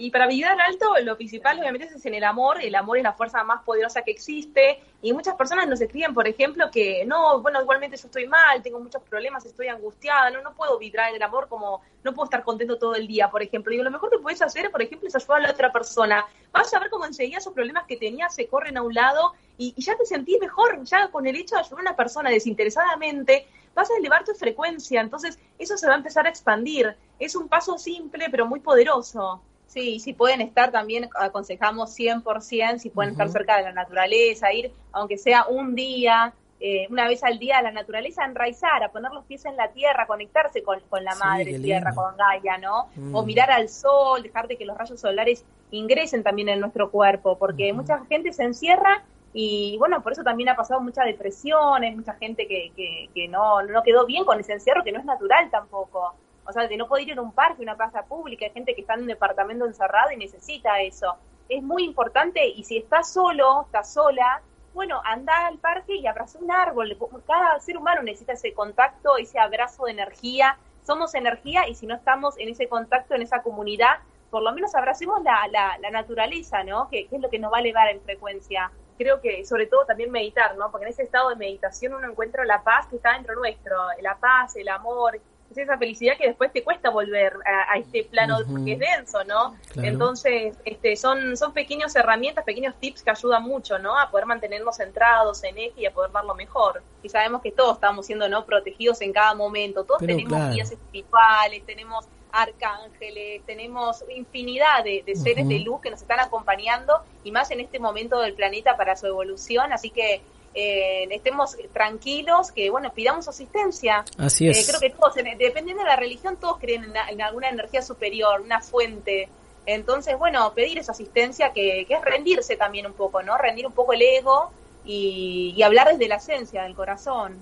Y para vibrar alto, lo principal obviamente es en el amor. El amor es la fuerza más poderosa que existe. Y muchas personas nos escriben, por ejemplo, que no, bueno, igualmente yo estoy mal, tengo muchos problemas, estoy angustiada, no, no puedo vibrar en el amor como, no puedo estar contento todo el día, por ejemplo. Digo, lo mejor que puedes hacer, por ejemplo, es ayudar a la otra persona. Vas a ver cómo enseguida esos problemas que tenías se corren a un lado y, y ya te sentís mejor, ya con el hecho de ayudar a una persona desinteresadamente, vas a elevar tu frecuencia. Entonces, eso se va a empezar a expandir. Es un paso simple, pero muy poderoso. Sí, si pueden estar también, aconsejamos 100%, si pueden estar cerca de la naturaleza, ir, aunque sea un día, eh, una vez al día a la naturaleza, enraizar, a poner los pies en la tierra, conectarse con, la madre tierra, con Gaia, ¿no? O mm. mirar al sol, dejar de que los rayos solares ingresen también en nuestro cuerpo, porque mucha gente se encierra y bueno, por eso también ha pasado mucha depresión, hay mucha gente que, que, que no, no quedó bien con ese encierro, que no es natural tampoco o sea, de no poder ir a un parque, una plaza pública, hay gente que está en un departamento encerrado y necesita eso. Es muy importante y si estás solo, estás sola, bueno, anda al parque y abraza un árbol. Cada ser humano necesita ese contacto, ese abrazo de energía. Somos energía y si no estamos en ese contacto, en esa comunidad, por lo menos abracemos la, la, naturaleza, ¿no? Que, que, es lo que nos va a elevar en frecuencia. Creo que sobre todo también meditar, ¿no? Porque en ese estado de meditación uno encuentra la paz que está dentro nuestro, la paz, el amor, es esa felicidad que después te cuesta volver a, este plano porque es denso, ¿no? Entonces, este, son, son pequeñas herramientas, pequeños tips que ayudan mucho, ¿no? A poder mantenernos centrados en eje y a poder darlo mejor. Y sabemos que todos estamos siendo, ¿no? Protegidos en cada momento. Todos tenemos guías espirituales, tenemos arcángeles, tenemos infinidad de, seres de luz que nos están acompañando y más en este momento del planeta para su evolución. Así que eh, estemos tranquilos, que bueno, pidamos asistencia. Así es. Eh, creo que todos, dependiendo de la religión, todos creen en, alguna energía superior, una fuente. Entonces, bueno, pedir esa asistencia que, es rendirse también un poco, ¿no? Rendir un poco el ego y, hablar desde la esencia, del corazón.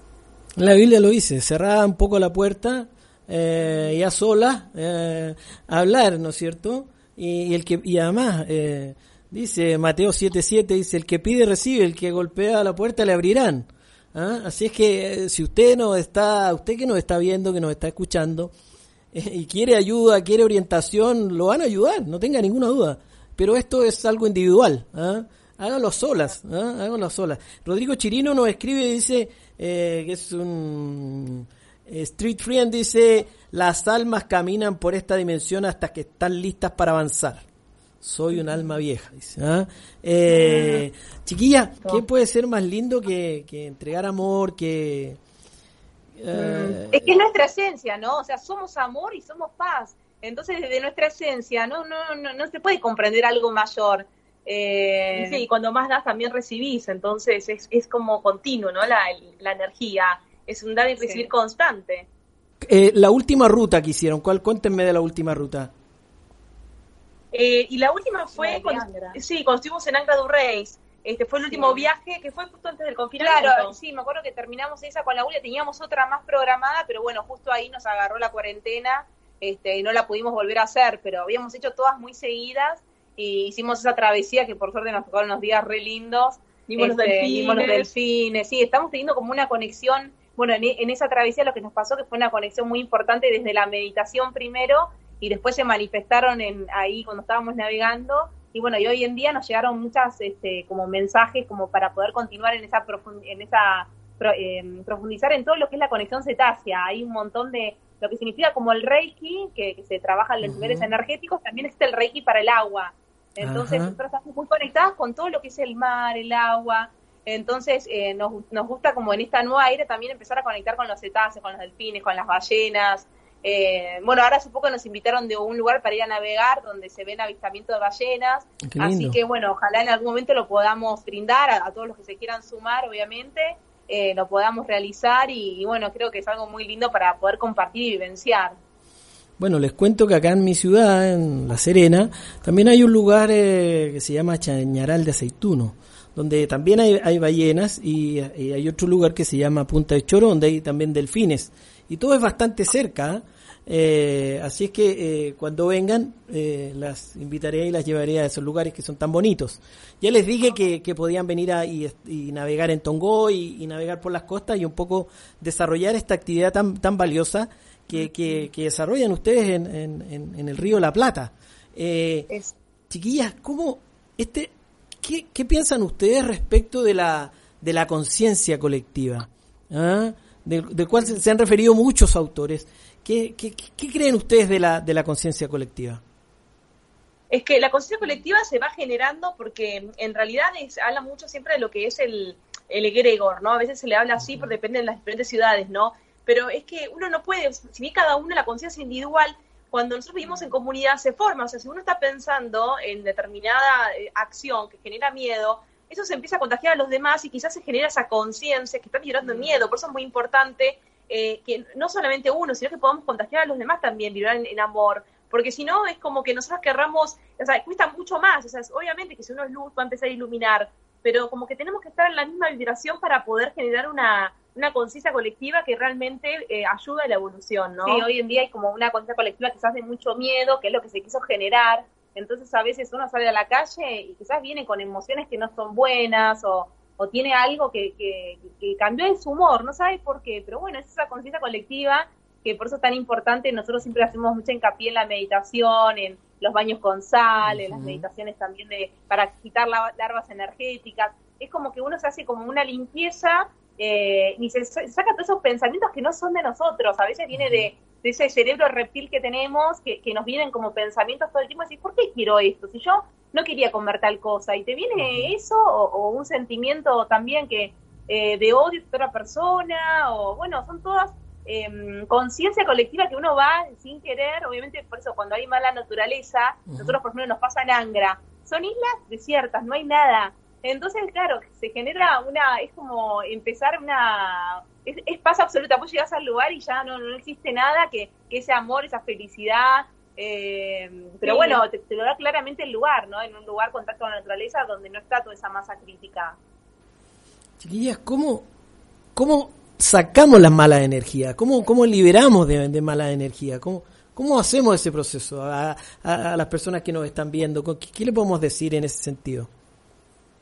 La Biblia lo dice, cerrar un poco la puerta eh, y a sola eh, hablar, ¿no es cierto? Y, el que y además eh, Dice Mateo 7:7, dice, el que pide recibe, el que golpea a la puerta le abrirán. ¿Ah? Así es que eh, si usted no está, usted que nos está viendo, que nos está escuchando, eh, y quiere ayuda, quiere orientación, lo van a ayudar, no tenga ninguna duda. Pero esto es algo individual. ¿ah? Háganlo solas, ¿ah? háganlo solas. Rodrigo Chirino nos escribe dice eh, que es un street friend, dice, las almas caminan por esta dimensión hasta que están listas para avanzar. Soy un alma vieja, dice. ¿ah? Eh, chiquilla, ¿qué puede ser más lindo que, entregar amor, que... Eh, es que es nuestra esencia, ¿no? O sea, somos amor y somos paz. Entonces, desde nuestra esencia, no, no, no, no se puede comprender algo mayor. Eh, sí, cuando más das también recibís, entonces es, es como continuo, ¿no? La, la energía, es un dar y recibir constante. Eh, la última ruta que hicieron, ¿cuál? Cuéntenme de la última ruta. Eh, y la última fue, cuando, sí, cuando estuvimos en Angra do Reis. Este fue el último viaje que fue justo antes del confinamiento. Claro, sí, me acuerdo que terminamos esa con la Julia, teníamos otra más programada, pero bueno, justo ahí nos agarró la cuarentena este, y no la pudimos volver a hacer, pero habíamos hecho todas muy seguidas y hicimos esa travesía que por suerte nos tocaron unos días re lindos. Vimos, los, este, delfines. los delfines. Sí, estamos teniendo como una conexión. Bueno, en, en esa travesía lo que nos pasó que fue una conexión muy importante desde la meditación primero y después se manifestaron en ahí cuando estábamos navegando. Y bueno y hoy en día nos llegaron muchas este, como mensajes como para poder continuar en esa en esa em, profundizar en todo lo que es la conexión cetácea. Hay un montón de lo que significa como el reiki que, se trabaja en los niveles energéticos también es el reiki para el agua. Entonces nosotros estamos muy conectadas con todo lo que es el mar el agua. Entonces eh, nos, nos gusta como en esta nueva era también empezar a conectar con los cetáceos con los delfines con las ballenas eh, bueno, ahora hace poco nos invitaron de un lugar para ir a navegar donde se ven avistamientos de ballenas. Así que bueno, ojalá en algún momento lo podamos brindar a, todos los que se quieran sumar, obviamente, eh, lo podamos realizar y, bueno, creo que es algo muy lindo para poder compartir y vivenciar. Bueno, les cuento que acá en mi ciudad, en La Serena, también hay un lugar eh, que se llama Chañaral de Aceituno, donde también hay, hay ballenas y, hay otro lugar que se llama Punta de Choro, donde hay también delfines. Y todo es bastante cerca, eh, así es que eh, cuando vengan eh, las invitaré y las llevaré a esos lugares que son tan bonitos. Ya les dije que, que podían venir a, y, navegar en Tongo y, navegar por las costas y un poco desarrollar esta actividad tan, tan valiosa que, que, desarrollan ustedes en, en, en, el río La Plata. chiquillas, ¿cómo este, qué, qué, piensan ustedes respecto de la, de la conciencia colectiva? ¿Ah? Del, cual se han referido muchos autores. ¿Qué, creen ustedes de la, de la conciencia colectiva? Es que la conciencia colectiva se va generando porque en realidad se habla mucho siempre de lo que es el, el egregor, ¿no? A veces se le habla así, porque depende de las diferentes ciudades, ¿no? Pero es que uno no puede, si bien cada uno la conciencia individual, cuando nosotros vivimos en comunidad se forma, o sea, si uno está pensando en determinada eh, acción que genera miedo, eso se empieza a contagiar a los demás y quizás se genera esa conciencia que está generando miedo, por eso es muy importante eh, que no solamente uno, sino que podamos contagiar a los demás también, vibrar en, amor, porque si no es como que nosotros querramos, o sea, cuesta mucho más, o sea, obviamente que si uno es luz va a empezar a iluminar, pero como que tenemos que estar en la misma vibración para poder generar una, una conciencia colectiva que realmente eh, ayuda a la evolución, ¿no? Sí, hoy en día hay como una conciencia colectiva que se hace mucho miedo, que es lo que se quiso generar, entonces a veces uno sale a la calle y quizás viene con emociones que no son buenas o o tiene algo que, que, cambió en su humor, no sabe por qué, pero bueno, es esa conciencia colectiva que por eso es tan importante, nosotros siempre hacemos mucha hincapié en la meditación, en los baños con sal, en las meditaciones también de para quitar larvas energéticas, es como que uno se hace como una limpieza eh, y se saca todos esos pensamientos que no son de nosotros, a veces viene de, ese cerebro reptil que tenemos, que, nos vienen como pensamientos todo el tiempo, y decir, ¿por qué quiero esto? Si yo no quería comer tal cosa, y te viene eso, o, un sentimiento también que eh, de odio a otra persona, o bueno, son todas eh, conciencia colectiva que uno va sin querer, obviamente por eso cuando hay mala naturaleza, nosotros por ejemplo nos pasa en Angra, son islas desiertas, no hay nada. Entonces, claro, se genera una, es como empezar una, es, es paz absoluta, vos llegas al lugar y ya no, no existe nada que, que ese amor, esa felicidad, eh, pero bueno, te, lo da claramente el lugar, ¿no? En un lugar contacto con la naturaleza donde no está toda esa masa crítica. Chiquillas, ¿cómo, cómo sacamos la mala energía? ¿Cómo, cómo liberamos de, de mala energía? ¿Cómo, ¿Cómo hacemos ese proceso a, las personas que nos están viendo? ¿Qué, ¿Qué, le podemos decir en ese sentido?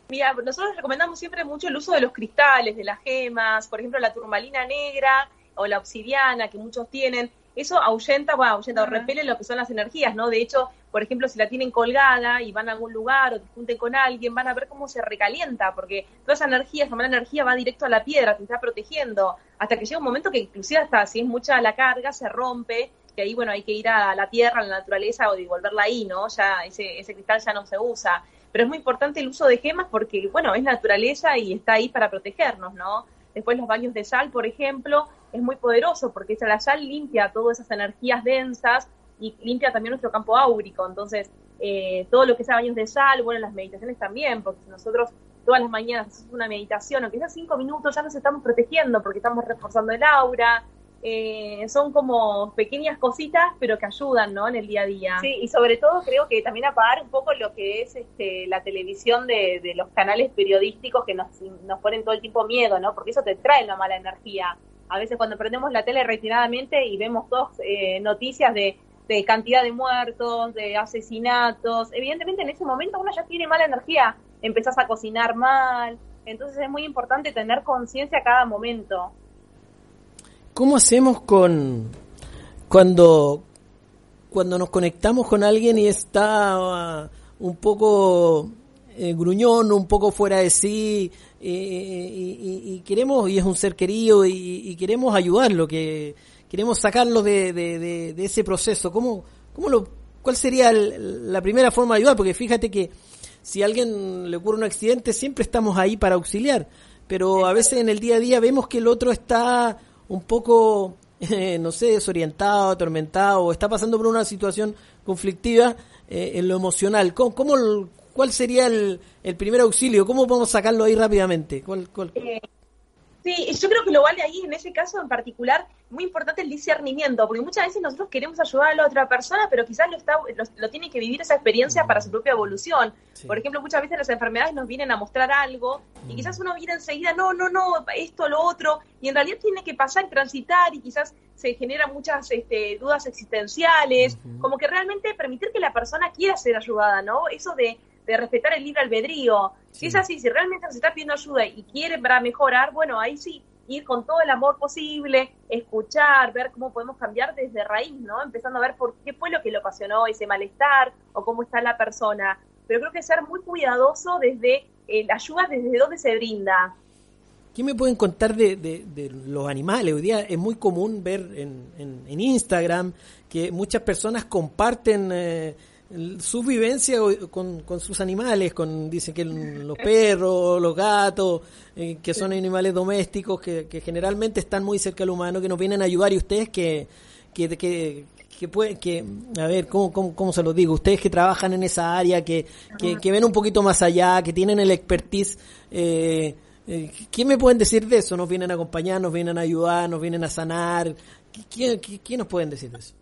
Mira, nosotros recomendamos siempre mucho el uso de los cristales, de las gemas, por ejemplo, la turmalina negra o la obsidiana que muchos tienen eso ahuyenta, bueno, ahuyenta o repele lo que son las energías, ¿no? De hecho, por ejemplo, si la tienen colgada y van a algún lugar o te junten con alguien, van a ver cómo se recalienta, porque toda esa energía, esa mala energía va directo a la piedra, te está protegiendo, hasta que llega un momento que inclusive hasta si es mucha la carga, se rompe, que ahí, bueno, hay que ir a la tierra, a la naturaleza o devolverla ahí, ¿no? Ya ese, ese cristal ya no se usa. Pero es muy importante el uso de gemas porque, bueno, es naturaleza y está ahí para protegernos, ¿no? Después los baños de sal, por ejemplo, es muy poderoso porque la sal limpia todas esas energías densas y limpia también nuestro campo áurico. Entonces, eh, todo lo que sea baños de sal, bueno, las meditaciones también, porque si nosotros todas las mañanas hacemos una meditación, aunque sea cinco minutos, ya nos estamos protegiendo porque estamos reforzando el aura. Eh, son como pequeñas cositas, pero que ayudan, ¿no? En el día a día. Sí, y sobre todo creo que también apagar un poco lo que es este, la televisión de, de los canales periodísticos que nos, nos ponen todo el tiempo miedo, ¿no? Porque eso te trae una mala energía a veces cuando prendemos la tele retiradamente y vemos dos eh, noticias de, cantidad de muertos, de asesinatos, evidentemente en ese momento uno ya tiene mala energía, empezás a cocinar mal, entonces es muy importante tener conciencia a cada momento. ¿Cómo hacemos con cuando cuando nos conectamos con alguien y está uh, un poco eh, gruñón, un poco fuera de sí, y, queremos, y es un ser querido, y, queremos ayudarlo, que queremos sacarlo de, de, ese proceso. ¿Cómo, cómo lo, ¿Cuál sería la primera forma de ayudar? Porque fíjate que si a alguien le ocurre un accidente, siempre estamos ahí para auxiliar, pero a veces en el día a día vemos que el otro está un poco, no sé, desorientado, atormentado, o está pasando por una situación conflictiva eh, en lo emocional. ¿Cómo, cómo, ¿Cuál sería el, primer auxilio? ¿Cómo podemos sacarlo ahí rápidamente? ¿Cuál, eh, Sí, yo creo que lo vale ahí, en ese caso en particular, muy importante el discernimiento, porque muchas veces nosotros queremos ayudar a la otra persona, pero quizás lo, está, lo, tiene que vivir esa experiencia para su propia evolución. Por ejemplo, muchas veces las enfermedades nos vienen a mostrar algo y quizás uno viene enseguida, no, no, no, esto, lo otro, y en realidad tiene que pasar transitar y quizás se generan muchas este, dudas existenciales, como que realmente permitir que la persona quiera ser ayudada, ¿no? Eso de de respetar el libre albedrío. Si es así, si realmente se está pidiendo ayuda y quiere para mejorar, bueno, ahí sí, ir con todo el amor posible, escuchar, ver cómo podemos cambiar desde raíz, ¿no? Empezando a ver por qué fue lo que lo ocasionó ese malestar o cómo está la persona. Pero creo que ser muy cuidadoso desde eh, la ayuda, desde dónde se brinda. ¿Qué me pueden contar de, los animales? Hoy día es muy común ver en, en, Instagram que muchas personas comparten... Eh, su vivencia con, con, sus animales, con dicen que los perros, los gatos, eh, que son animales domésticos, que, generalmente están muy cerca del humano, que nos vienen a ayudar y ustedes que, que, que, que, puede, que a ver, ¿cómo, cómo, cómo se los digo? Ustedes que trabajan en esa área, que, que, ven un poquito más allá, que tienen el expertise, eh, eh, ¿qué me pueden decir de eso? ¿Nos vienen a acompañar, nos vienen a ayudar, nos vienen a sanar? ¿Qué, qué, qué nos pueden decir de eso?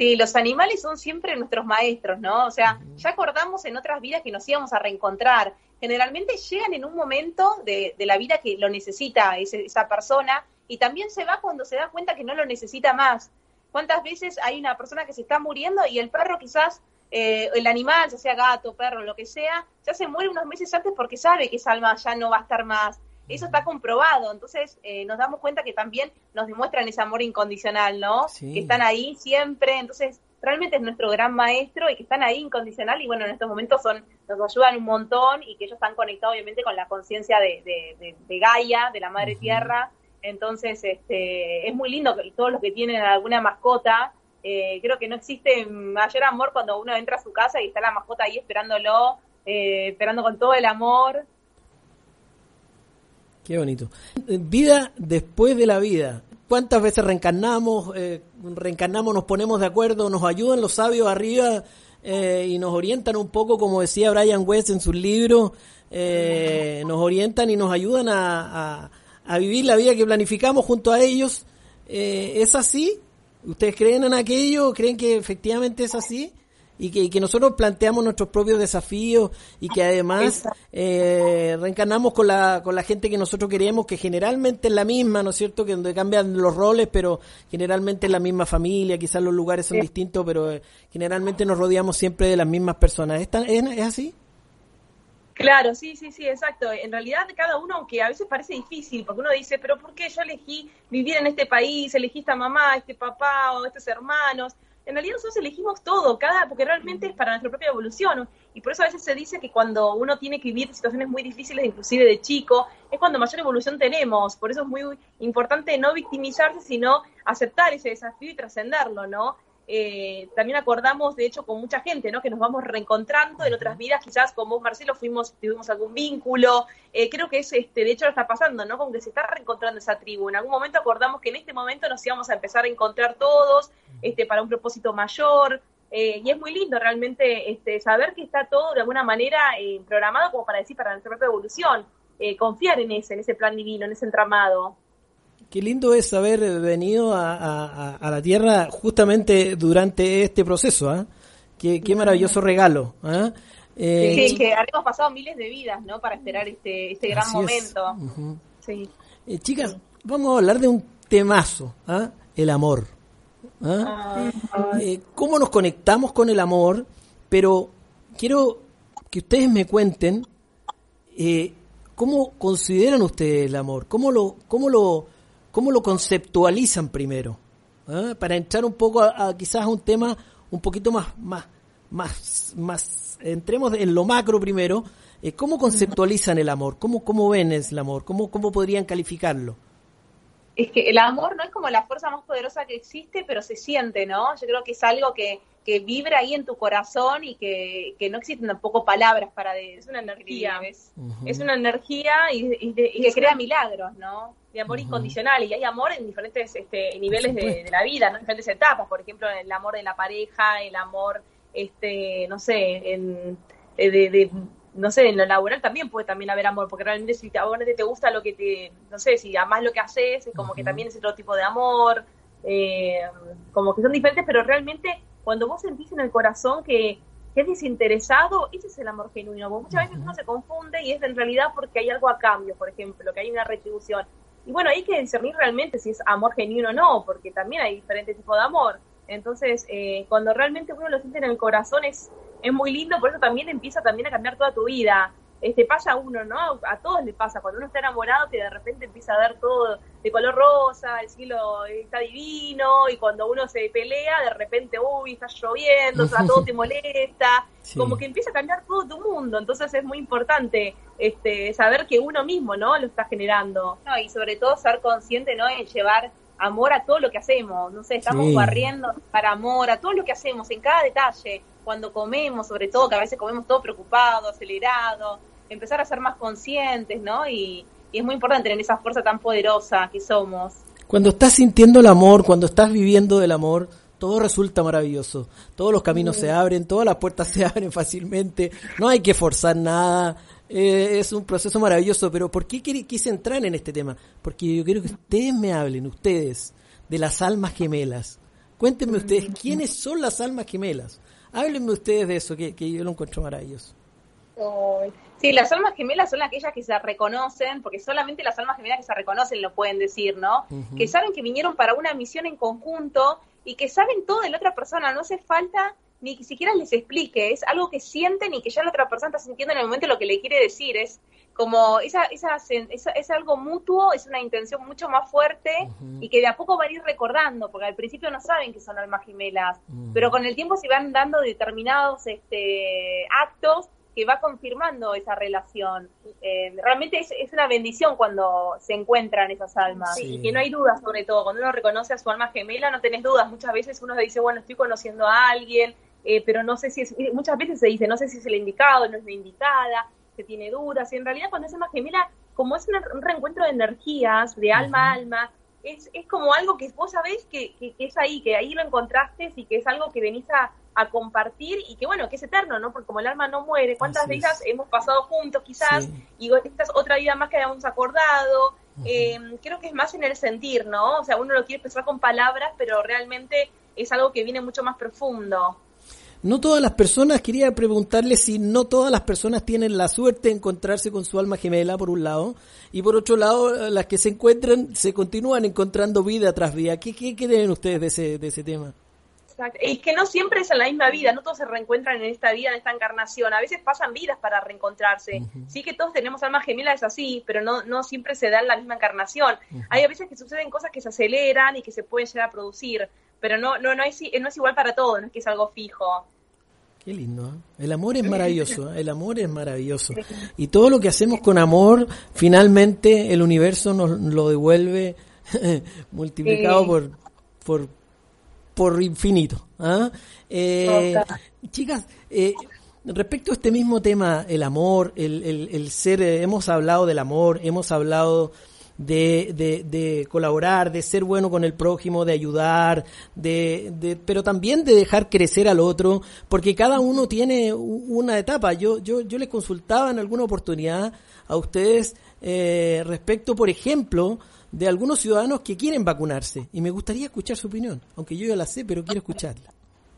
Sí, los animales son siempre nuestros maestros, ¿no? O sea, ya acordamos en otras vidas que nos íbamos a reencontrar. Generalmente llegan en un momento de, la vida que lo necesita esa persona y también se va cuando se da cuenta que no lo necesita más. ¿Cuántas veces hay una persona que se está muriendo y el perro quizás, eh, el animal, ya sea gato, perro, lo que sea, ya se muere unos meses antes porque sabe que esa alma ya no va a estar más? Eso está comprobado, entonces eh, nos damos cuenta que también nos demuestran ese amor incondicional, ¿no? Que están ahí siempre, entonces realmente es nuestro gran maestro y que están ahí incondicional. Y bueno, en estos momentos son nos ayudan un montón y que ellos están conectados obviamente con la conciencia de, de, Gaia, de la Madre Tierra, entonces este, es muy lindo que todos los que tienen alguna mascota, eh, creo que no existe mayor amor cuando uno entra a su casa y está la mascota ahí esperándolo, eh, esperando con todo el amor. Qué bonito. Vida después de la vida. ¿Cuántas veces reencarnamos? Eh, reencarnamos, nos ponemos de acuerdo, nos ayudan los sabios arriba eh, y nos orientan un poco, como decía Brian West en su libro, eh, nos orientan y nos ayudan a, a, vivir la vida que planificamos junto a ellos. ¿Es así? ¿Ustedes creen en aquello? ¿Creen que efectivamente es así? Y que, nosotros planteamos nuestros propios desafíos y que además eh, reencarnamos con la, con la gente que nosotros queremos, que generalmente es la misma, ¿no es cierto? Que donde cambian los roles, pero generalmente es la misma familia, quizás los lugares son distintos, pero eh, generalmente nos rodeamos siempre de las mismas personas. ¿Es, es, así? Claro, sí, sí, sí, exacto. En realidad cada uno, aunque a veces parece difícil, porque uno dice, pero ¿por qué yo elegí vivir en este país, elegí esta mamá, este papá o estos hermanos? En realidad nosotros elegimos todo, cada, porque realmente es para nuestra propia evolución. Y por eso a veces se dice que cuando uno tiene que vivir situaciones muy difíciles, inclusive de chico, es cuando mayor evolución tenemos. Por eso es muy importante no victimizarse, sino aceptar ese desafío y trascenderlo, ¿no? Eh, también acordamos, de hecho, con mucha gente, ¿no? Que nos vamos reencontrando en otras vidas, quizás con vos, Marcelo, fuimos, tuvimos algún vínculo. Eh, creo que es, este, de hecho, lo está pasando, ¿no? Como que se está reencontrando esa tribu. En algún momento acordamos que en este momento nos íbamos a empezar a encontrar todos, este, para un propósito mayor. Eh, y es muy lindo realmente este, saber que está todo de alguna manera programado como para decir para nuestra propia evolución. confiar en ese, en ese plan divino, en ese entramado. Qué lindo es haber venido a, la Tierra justamente durante este proceso. ¿ah? Qué, maravilloso regalo. ¿ah? Eh, sí, que hemos pasado miles de vidas ¿no? para esperar este, este gran momento. sí. Eh, chicas, vamos a hablar de un temazo, ¿ah? el amor. Eh, ¿Cómo nos conectamos con el amor? Pero quiero que ustedes me cuenten cómo consideran ustedes el amor, cómo lo, cómo lo, ¿Cómo lo conceptualizan primero? ¿Ah? Para entrar un poco a, quizás a un tema un poquito más, más, más, más, entremos en lo macro primero. Eh, ¿Cómo conceptualizan el amor? ¿Cómo, cómo ven el amor? ¿Cómo, ¿Cómo podrían calificarlo? Es que el amor no es como la fuerza más poderosa que existe, pero se siente, ¿no? Yo creo que es algo que, que vibra ahí en tu corazón y que, que no existen tampoco palabras para... De, es una energía, Es una energía y, que crea milagros, ¿no? De amor incondicional. Y hay amor en diferentes este, niveles de, la vida, en diferentes etapas. Por ejemplo, el amor de la pareja, el amor, este no sé, en, de, no sé, en lo laboral también puede también haber amor, porque realmente si vos te gusta lo que te, no sé, si además lo que haces, es como que también es otro tipo de amor, eh, como que son diferentes, pero realmente cuando vos sentís en el corazón que, que es desinteresado, ese es el amor genuino. muchas veces uno se confunde y es en realidad porque hay algo a cambio, por ejemplo, que hay una retribución. Y bueno, hay que discernir realmente si es amor genuino o no, porque también hay diferentes tipos de amor. Entonces, eh, cuando realmente uno lo siente en el corazón es, es muy lindo, por eso también empieza también a cambiar toda tu vida este, pasa a uno, ¿no? A todos le pasa, cuando uno está enamorado que de repente empieza a ver todo de color rosa, el cielo está divino, y cuando uno se pelea, de repente, uy, está lloviendo, todo te molesta, como que empieza a cambiar todo tu mundo, entonces es muy importante este, saber que uno mismo, ¿no? Lo está generando, ¿no? Y sobre todo ser consciente, ¿no? En llevar amor a todo lo que hacemos, no sé, estamos barriendo para amor, a todo lo que hacemos, en cada detalle, cuando comemos, sobre todo, que a veces comemos todo preocupado, acelerado, empezar a ser más conscientes, ¿no? Y, es muy importante tener esa fuerza tan poderosa que somos. Cuando estás sintiendo el amor, cuando estás viviendo del amor, todo resulta maravilloso. Todos los caminos se abren, todas las puertas se abren fácilmente, no hay que forzar nada. Eh, es un proceso maravilloso, pero ¿por qué quise entrar en este tema? Porque yo quiero que ustedes me hablen, ustedes, de las almas gemelas. Cuéntenme ustedes, ¿quiénes son las almas gemelas? Háblenme ustedes de eso, que, que yo lo encuentro maravilloso. Sí, las almas gemelas son aquellas que se reconocen, porque solamente las almas gemelas que se reconocen lo pueden decir, ¿no? Que saben que vinieron para una misión en conjunto y que saben todo de la otra persona, no hace falta ni que siquiera les explique, es algo que sienten y que ya la otra persona está sintiendo en el momento lo que le quiere decir, es como esa, esa, es algo mutuo, es una intención mucho más fuerte y que de a poco van a ir recordando, porque al principio no saben que son almas gemelas, pero con el tiempo se van dando determinados este, actos que va confirmando esa relación. Eh, realmente es, es, una bendición cuando se encuentran esas almas y que no hay dudas sobre todo. Cuando uno reconoce a su alma gemela no tenés dudas. Muchas veces uno dice, bueno, estoy conociendo a alguien, eh, pero no sé si es, muchas veces se dice, no sé si es el indicado, no es la indicada, se tiene dudas. Y en realidad cuando es alma gemela, como es un reencuentro de energías, de alma a alma, es, es como algo que vos sabés que, que, es ahí, que ahí lo encontraste y que es algo que venís a, a compartir y que bueno, que es eterno, ¿no? Porque como el alma no muere, ¿cuántas vidas hemos pasado juntos quizás? Y esta es otra vida más que habíamos acordado. Eh, creo que es más en el sentir, ¿no? O sea, uno lo quiere expresar con palabras, pero realmente es algo que viene mucho más profundo. No todas las personas, quería preguntarle si no todas las personas tienen la suerte de encontrarse con su alma gemela, por un lado, y por otro lado, las que se encuentran, se continúan encontrando vida tras vida. ¿Qué, qué, creen ustedes de ese, de ese tema? Es que no siempre es en la misma vida, no todos se reencuentran en esta vida, en esta encarnación. A veces pasan vidas para reencontrarse. Sí que todos tenemos almas gemelas, es así, pero no, no siempre se da en la misma encarnación. Hay a veces que suceden cosas que se aceleran y que se pueden llegar a producir, pero no, no, no, es, no es igual para todos, no es que es algo fijo. Qué lindo, ¿eh? El amor es maravilloso, ¿eh? el amor es maravilloso. Y todo lo que hacemos con amor, finalmente el universo nos lo devuelve multiplicado por, por por infinito. ¿ah? Eh, chicas, eh, respecto a este mismo tema, el amor, el, el, ser, eh, hemos hablado del amor, hemos hablado de, de, colaborar, de ser bueno con el prójimo, de ayudar, de, de, pero también de dejar crecer al otro, porque cada uno tiene una etapa. Yo, yo, yo les consultaba en alguna oportunidad a ustedes respecto, por ejemplo, de algunos ciudadanos que quieren vacunarse y me gustaría escuchar su opinión, aunque yo ya la sé, pero quiero escucharla.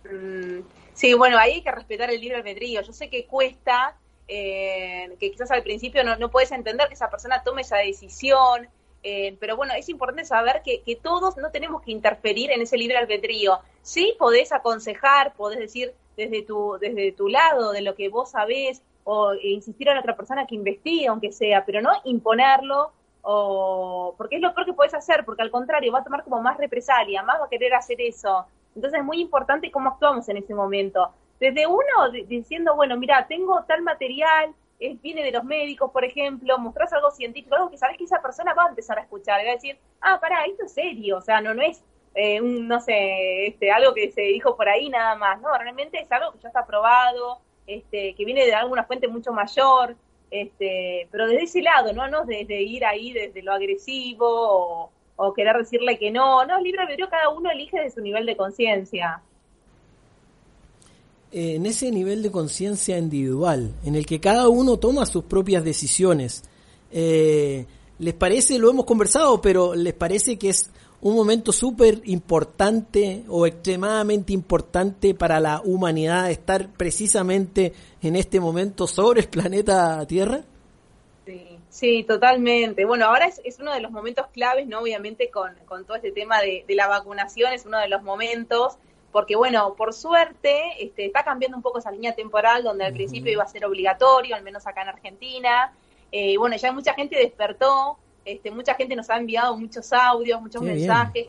Mm, sí, bueno, ahí hay que respetar el libre albedrío. Yo sé que cuesta, eh, que quizás al principio no, no puedes entender que esa persona tome esa decisión, eh, pero bueno, es importante saber que, que, todos no tenemos que interferir en ese libre albedrío. Sí podés aconsejar, podés decir desde tu, desde tu lado, de lo que vos sabés, o insistir a la otra persona que investigue, aunque sea, pero no imponerlo o porque es lo peor que puedes hacer, porque al contrario va a tomar como más represalia, más va a querer hacer eso. Entonces es muy importante cómo actuamos en ese momento. Desde uno diciendo, bueno, mira, tengo tal material, viene de los médicos, por ejemplo, mostrás algo científico, algo que sabes que esa persona va a empezar a escuchar, y va a decir, ah, pará, esto es serio, o sea, no, no es eh, un, no sé, este, algo que se dijo por ahí nada más, no, realmente es algo que ya está probado, este, que viene de alguna fuente mucho mayor, este, pero desde ese lado, ¿no? No desde ir ahí desde lo agresivo o, querer decirle que no, no, libre albedrío cada uno elige de su nivel de conciencia. eh, en ese nivel de conciencia individual, en el que cada uno toma sus propias decisiones. Eh, ¿Les parece, lo hemos conversado, pero les parece que es un momento súper importante o extremadamente importante para la humanidad estar precisamente en este momento sobre el planeta Tierra? Sí, sí totalmente. Bueno, ahora es, uno de los momentos claves, ¿no? Obviamente con, todo este tema de, la vacunación es uno de los momentos, porque bueno, por suerte este, está cambiando un poco esa línea temporal donde al principio iba a ser obligatorio, al menos acá en Argentina. Eh, bueno, ya mucha gente despertó este, mucha gente nos ha enviado muchos audios, muchos mensajes.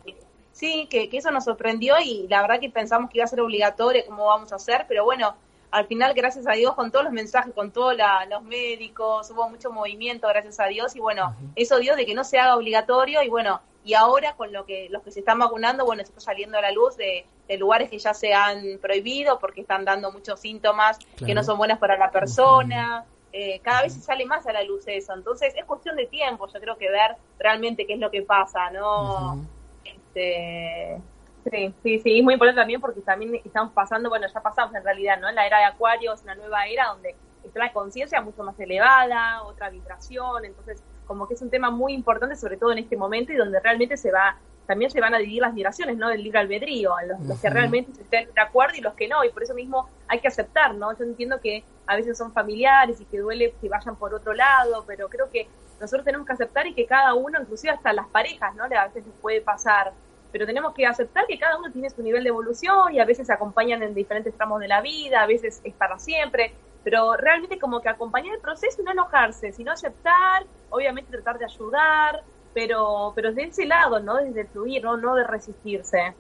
sí, que, eso nos sorprendió y la verdad que pensamos que iba a ser obligatorio, cómo vamos a hacer, pero bueno, al final, gracias a Dios, con todos los mensajes, con todos los médicos, hubo mucho movimiento, gracias a Dios, y bueno, eso dio de que no se haga obligatorio y bueno, y ahora con lo que los que se están vacunando, bueno, está saliendo a la luz de, lugares que ya se han prohibido porque están dando muchos síntomas que no son buenos para la persona. Eh, cada vez se sale más a la luz eso. Entonces es cuestión de tiempo, yo creo que ver realmente qué es lo que pasa, ¿no? este, sí, sí, sí, es muy importante también porque también estamos pasando, bueno, ya pasamos en realidad, ¿no? En la era de Acuario es una nueva era donde está la conciencia mucho más elevada, otra vibración, entonces como que es un tema muy importante, sobre todo en este momento y donde realmente se va también se van a dividir las migraciones, ¿no? Del libre albedrío, los, los que realmente estén de acuerdo y los que no, y por eso mismo hay que aceptar, ¿no? Yo entiendo que a veces son familiares y que duele que vayan por otro lado, pero creo que nosotros tenemos que aceptar y que cada uno, inclusive hasta las parejas, ¿no? A veces les puede pasar, pero tenemos que aceptar que cada uno tiene su nivel de evolución y a veces se acompañan en diferentes tramos de la vida, a veces es para siempre, pero realmente como que acompañar el proceso y no enojarse, sino aceptar, obviamente tratar de ayudar, pero, pero de ese lado, ¿no? Desde fluir, ¿no? No de resistirse.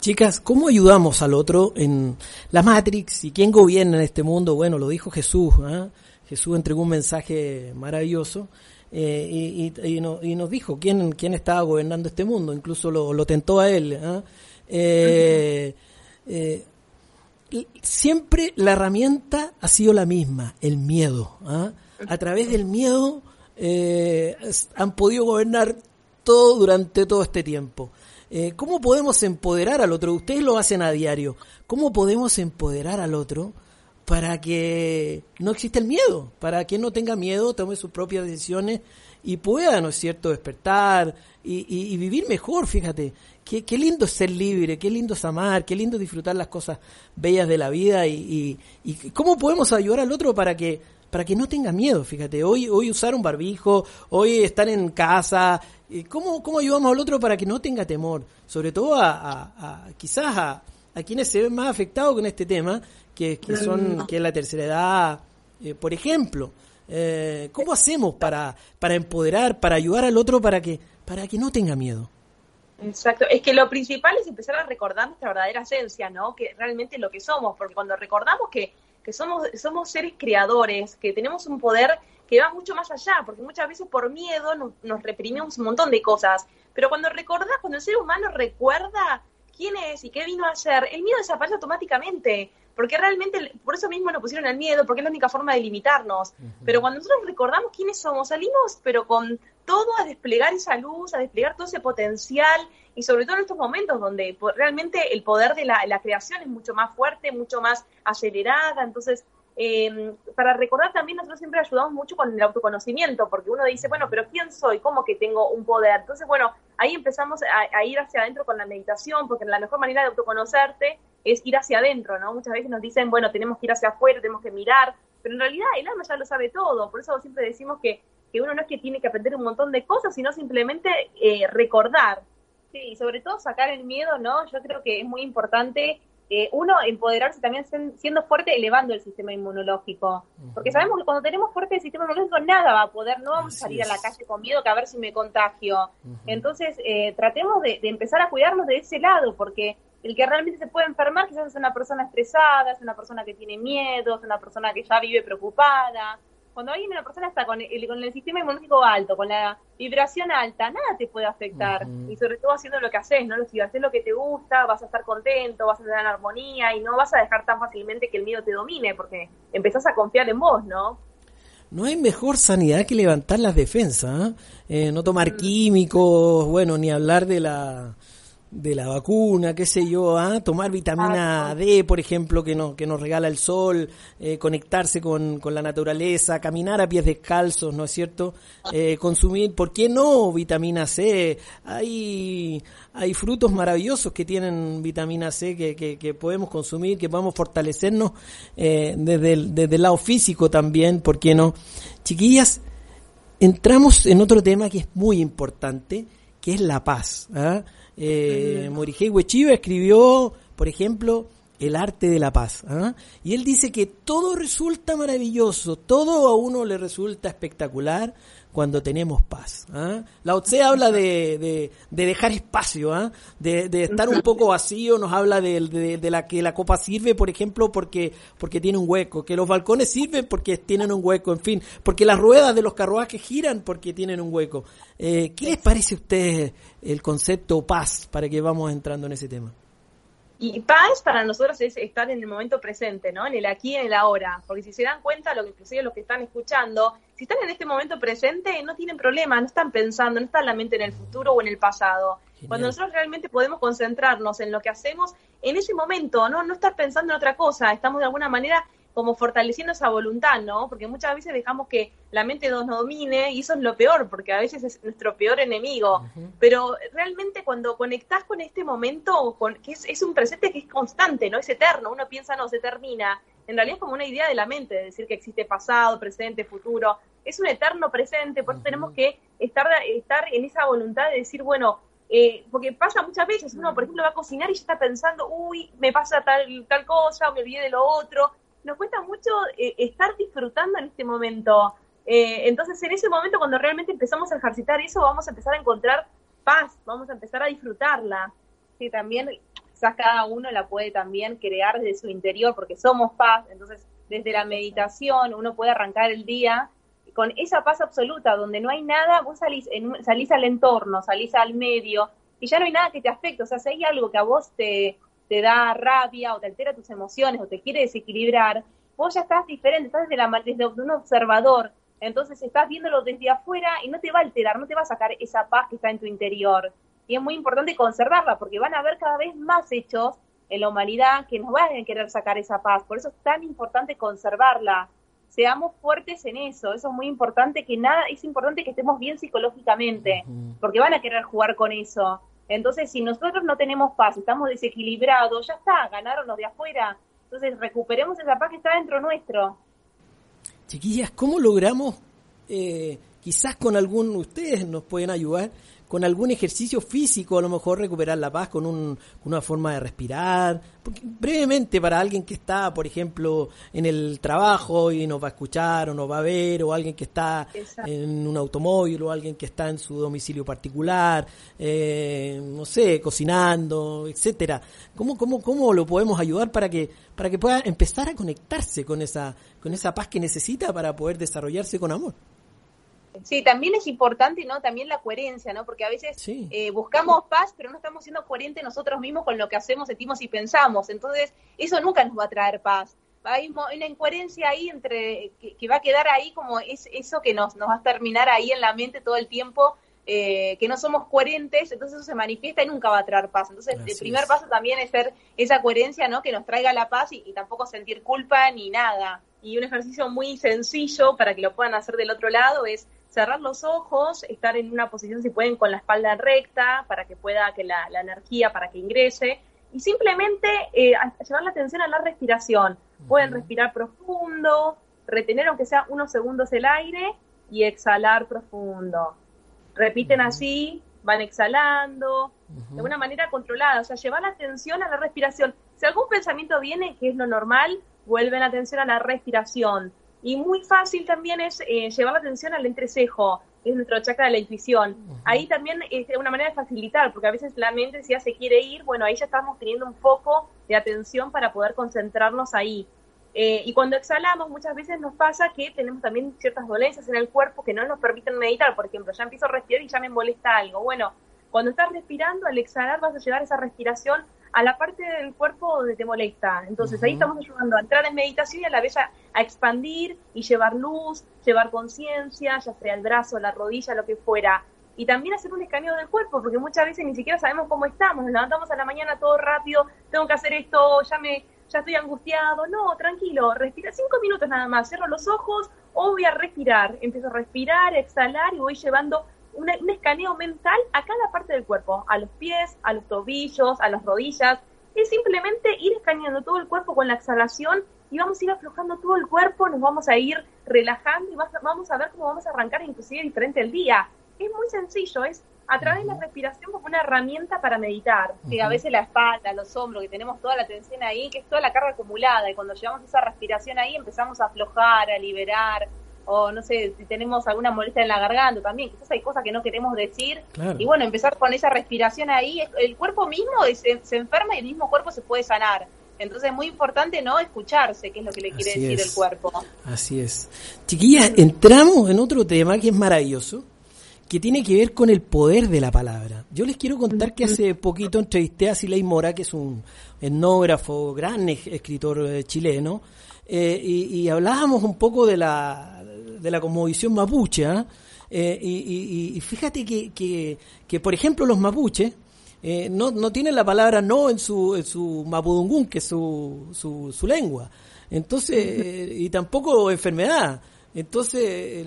Chicas, ¿cómo ayudamos al otro en la Matrix y quién gobierna en este mundo? Bueno, lo dijo Jesús. ¿ah? Jesús entregó un mensaje maravilloso eh, y, nos dijo quién, quién estaba gobernando este mundo. Incluso lo, tentó a él. ¿ah? Eh, eh, siempre la herramienta ha sido la misma, el miedo. ¿ah? A través del miedo eh, han podido gobernar todo durante todo este tiempo. Eh, ¿Cómo podemos empoderar al otro? Ustedes lo hacen a diario. ¿Cómo podemos empoderar al otro para que no exista el miedo? Para que no tenga miedo, tome sus propias decisiones y pueda, ¿no es cierto?, despertar y, vivir mejor, fíjate. Qué, lindo es ser libre, qué lindo es amar, qué lindo disfrutar las cosas bellas de la vida y, y cómo podemos ayudar al otro para que para que no tenga miedo, fíjate, hoy, hoy usar un barbijo, hoy estar en casa, ¿cómo, cómo ayudamos al otro para que no tenga temor? Sobre todo a, quizás a, quienes se ven más afectados con este tema, que, que son que es la tercera edad, eh, por ejemplo. Eh, ¿Cómo hacemos para, para empoderar, para ayudar al otro para que, para que no tenga miedo? Exacto, es que lo principal es empezar a recordar nuestra verdadera esencia, ¿no? Que realmente lo que somos, porque cuando recordamos que que somos, somos seres creadores, que tenemos un poder que va mucho más allá, porque muchas veces por miedo nos, reprimimos un montón de cosas. Pero cuando recordás, cuando el ser humano recuerda quién es y qué vino a hacer, el miedo desaparece automáticamente, porque realmente por eso mismo nos pusieron el miedo, porque es la única forma de limitarnos. Pero cuando nosotros recordamos quiénes somos, salimos pero con todo a desplegar esa luz, a desplegar todo ese potencial y sobre todo en estos momentos donde realmente el poder de la, creación es mucho más fuerte, mucho más acelerada, entonces eh, para recordar también nosotros siempre ayudamos mucho con el autoconocimiento, porque uno dice, bueno, pero ¿quién soy? ¿Cómo que tengo un poder? Entonces, bueno, ahí empezamos a, ir hacia adentro con la meditación, porque la mejor manera de autoconocerte es ir hacia adentro, ¿no? Muchas veces nos dicen, bueno, tenemos que ir hacia afuera, tenemos que mirar, pero en realidad el alma ya lo sabe todo, por eso siempre decimos que que uno no es que tiene que aprender un montón de cosas, sino simplemente eh, recordar. Sí, y sobre todo sacar el miedo, ¿no? Yo creo que es muy importante eh, uno empoderarse también siendo fuerte, elevando el sistema inmunológico. Porque sabemos que cuando tenemos fuerte el sistema inmunológico, nada va a poder, no vamos a salir a la calle con miedo que a ver si me contagio. Entonces, eh, tratemos de, de, empezar a cuidarnos de ese lado, porque el que realmente se puede enfermar quizás es una persona estresada, es una persona que tiene miedo, es una persona que ya vive preocupada cuando hay una persona está con el, con el sistema inmunológico alto, con la vibración alta, nada te puede afectar. Y sobre todo haciendo lo que haces, ¿no? Si haces lo que te gusta, vas a estar contento, vas a estar en armonía y no vas a dejar tan fácilmente que el miedo te domine, porque empezás a confiar en vos, ¿no? No hay mejor sanidad que levantar las defensas, ¿eh? Eh, no tomar químicos, bueno, ni hablar de la de la vacuna, qué sé yo, ¿ah? tomar vitamina D, por ejemplo, que nos, que nos regala el sol, eh, conectarse con, con, la naturaleza, caminar a pies descalzos, ¿no es cierto? Eh, consumir, ¿por qué no vitamina C? Hay, hay frutos maravillosos que tienen vitamina C que, que, que podemos consumir, que podemos fortalecernos eh, desde, el, desde el lado físico también, ¿por qué no? Chiquillas, entramos en otro tema que es muy importante, que es la paz. ¿ah? Eh, Morihei escribió, por ejemplo, El arte de la paz. ¿ah? Y él dice que todo resulta maravilloso, todo a uno le resulta espectacular cuando tenemos paz. ¿ah? Lao Tse habla de, de, dejar espacio, ¿ah? de, de, estar un poco vacío, nos habla de, de, la que la copa sirve, por ejemplo, porque, porque tiene un hueco, que los balcones sirven porque tienen un hueco, en fin, porque las ruedas de los carruajes giran porque tienen un hueco. Eh, ¿Qué les parece a ustedes el concepto paz para que vamos entrando en ese tema? Y paz para nosotros es estar en el momento presente, ¿no? En el aquí y en el ahora. Porque si se dan cuenta, lo que inclusive los que están escuchando, si están en este momento presente, no tienen problema, no están pensando, no está la mente en el futuro o en el pasado. Cuando nosotros realmente podemos concentrarnos en lo que hacemos en ese momento, ¿no? No estar pensando en otra cosa, estamos de alguna manera como fortaleciendo esa voluntad, ¿no? Porque muchas veces dejamos que la mente nos domine y eso es lo peor, porque a veces es nuestro peor enemigo. Pero realmente cuando conectás con este momento, con, que es, un presente que es constante, ¿no? Es eterno, uno piensa, no, se termina. En realidad es como una idea de la mente, de decir que existe pasado, presente, futuro. Es un eterno presente, por eso tenemos que estar, estar en esa voluntad de decir, bueno, eh, porque pasa muchas veces, uno por ejemplo va a cocinar y ya está pensando, uy, me pasa tal, tal cosa, me olvidé de lo otro, nos cuesta mucho eh, estar disfrutando en este momento. Eh, entonces, en ese momento, cuando realmente empezamos a ejercitar eso, vamos a empezar a encontrar paz, vamos a empezar a disfrutarla. Que también, quizás cada uno la puede también crear desde su interior, porque somos paz. Entonces, desde la meditación, uno puede arrancar el día con esa paz absoluta, donde no hay nada, vos salís, salís al entorno, salís al medio, y ya no hay nada que te afecte. O sea, si hay algo que a vos te, te da rabia o te altera tus emociones o te quiere desequilibrar, vos ya estás diferente, estás desde, la, desde un observador. Entonces estás viéndolo desde afuera y no te va a alterar, no te va a sacar esa paz que está en tu interior. Y es muy importante conservarla porque van a haber cada vez más hechos en la humanidad que nos van a querer sacar esa paz. Por eso es tan importante conservarla. Seamos fuertes en eso. Eso es muy importante que nada, es importante que estemos bien psicológicamente, porque van a querer jugar con eso. Entonces, si nosotros no tenemos paz, estamos desequilibrados, ya está, ganaron los de afuera. Entonces, recuperemos esa paz que está dentro nuestro. Chiquillas, ¿cómo logramos, eh, quizás con algún, ustedes nos pueden ayudar, con algún ejercicio físico, a lo mejor recuperar la paz con, un, una forma de respirar. Porque, brevemente, para alguien que está, por ejemplo, en el trabajo y nos va a escuchar o nos va a ver, o alguien que está en un automóvil, o alguien que está en su domicilio particular, eh, no sé, cocinando, etcétera. ¿Cómo, cómo, ¿Cómo lo podemos ayudar para que, para que pueda empezar a conectarse con esa, con esa paz que necesita para poder desarrollarse con amor? Sí, también es importante, ¿no? También la coherencia, ¿no? Porque a veces eh, buscamos paz, pero no estamos siendo coherentes nosotros mismos con lo que hacemos, sentimos y pensamos. Entonces, eso nunca nos va a traer paz. Hay una incoherencia ahí entre, que, va a quedar ahí como es eso que nos, nos va a terminar ahí en la mente todo el tiempo, eh, que no somos coherentes, entonces eso se manifiesta y nunca va a traer paz. Entonces, el primer paso también es ser esa coherencia, ¿no? Que nos traiga la paz y tampoco sentir culpa ni nada. Y un ejercicio muy sencillo para que lo puedan hacer del otro lado es cerrar los ojos, estar en una posición, si pueden, con la espalda recta, para que pueda que la, energía, para que ingrese, y simplemente eh, llevar la atención a la respiración. Pueden respirar profundo, retener aunque sea unos segundos el aire y exhalar profundo. Repiten así, van exhalando, de una manera controlada, o sea, llevar la atención a la respiración. Si algún pensamiento viene, que es lo normal, vuelven la atención a la respiración y muy fácil también es eh, llevar la atención al entrecejo, que es nuestro chakra de la intuición. Ahí también es una manera de facilitar, porque a veces la mente si ya se quiere ir, bueno, ahí ya estamos teniendo un foco de atención para poder concentrarnos ahí. Eh, y cuando exhalamos, muchas veces nos pasa que tenemos también ciertas dolencias en el cuerpo que no nos permiten meditar. Por ejemplo, ya empiezo a respirar y ya me molesta algo. Bueno, cuando estás respirando, al exhalar vas a llevar esa respiración a la parte del cuerpo donde te molesta. Entonces ahí estamos ayudando a entrar en meditación y a la vez a, expandir y llevar luz, llevar conciencia, ya sea el brazo, la rodilla, lo que fuera. y también hacer un escaneo del cuerpo, porque muchas veces ni siquiera sabemos cómo estamos, nos levantamos a la mañana todo rápido, tengo que hacer esto, ya me ya estoy angustiado, no, tranquilo, respira cinco minutos nada más, cierro los ojos o voy a respirar, empiezo a respirar, exhalar y voy llevando un escaneo mental a cada parte del cuerpo, a los pies, a los tobillos, a las rodillas, es simplemente ir escaneando todo el cuerpo con la exhalación y vamos a ir aflojando todo el cuerpo, nos vamos a ir relajando y vamos a ver cómo vamos a arrancar inclusive diferente el día. Es muy sencillo, es a través de la respiración como una herramienta para meditar. Que a veces la espalda, los hombros, que tenemos toda la tensión ahí, que es toda la carga acumulada y cuando llevamos esa respiración ahí empezamos a aflojar, a liberar, o no sé, si tenemos alguna molestia en la garganta también, quizás hay cosas que no queremos decir. Y bueno, empezar con esa respiración ahí, el cuerpo mismo se, se enferma y el mismo cuerpo se puede sanar. Entonces es muy importante no escucharse, que es lo que le quiere decir el cuerpo. Así es. Chiquillas, entramos en otro tema que es maravilloso, que tiene que ver con el poder de la palabra. Yo les quiero contar que hace poquito entrevisté a Siley Mora, que es un etnógrafo, gran escritor eh, chileno, eh, y, hablábamos un poco de la, de la cosmovisión mapuche. ¿ah? Eh, y, fíjate que, que, que, por ejemplo, los mapuches eh, no, no tienen la palabra no en su, en su mapudungún, que es su, su, su lengua. Entonces, y tampoco enfermedad. Entonces,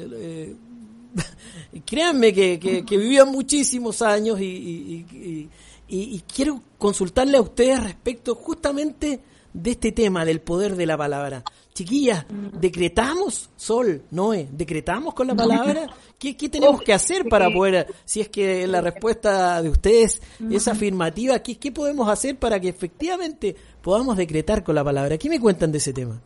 créanme que, que, vivían muchísimos años y, y, y, quiero consultarle a ustedes respecto justamente de este tema del poder de la palabra. Chiquillas, ¿decretamos, Sol, Noé, decretamos con la palabra? ¿Qué, tenemos que hacer para poder, si es que la respuesta de ustedes es afirmativa, ¿qué, ¿qué podemos hacer para que efectivamente podamos decretar con la palabra? ¿Qué me cuentan de ese tema?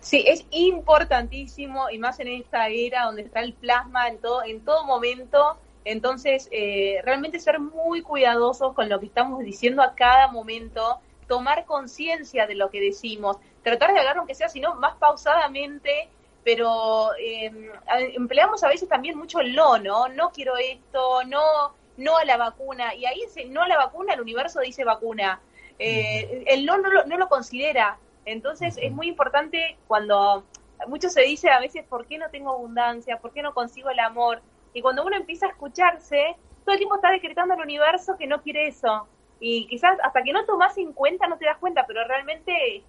Sí, es importantísimo y más en esta era donde está el plasma en todo, en todo momento. Entonces, eh, realmente ser muy cuidadosos con lo que estamos diciendo a cada momento tomar conciencia de lo que decimos, tratar de hablar aunque sea, sino más pausadamente, pero em, empleamos a veces también mucho el no, ¿no? No quiero esto, no, no a la vacuna, y ahí ese no a la vacuna, el universo dice vacuna. Eh, el no no lo, no lo considera. Entonces es muy importante cuando mucho se dice a veces, ¿por qué no tengo abundancia? ¿Por qué no consigo el amor? Y cuando uno empieza a escucharse, todo el tiempo está decretando al universo que no quiere eso y quizás hasta que no tomas en cuenta no te das cuenta, pero realmente,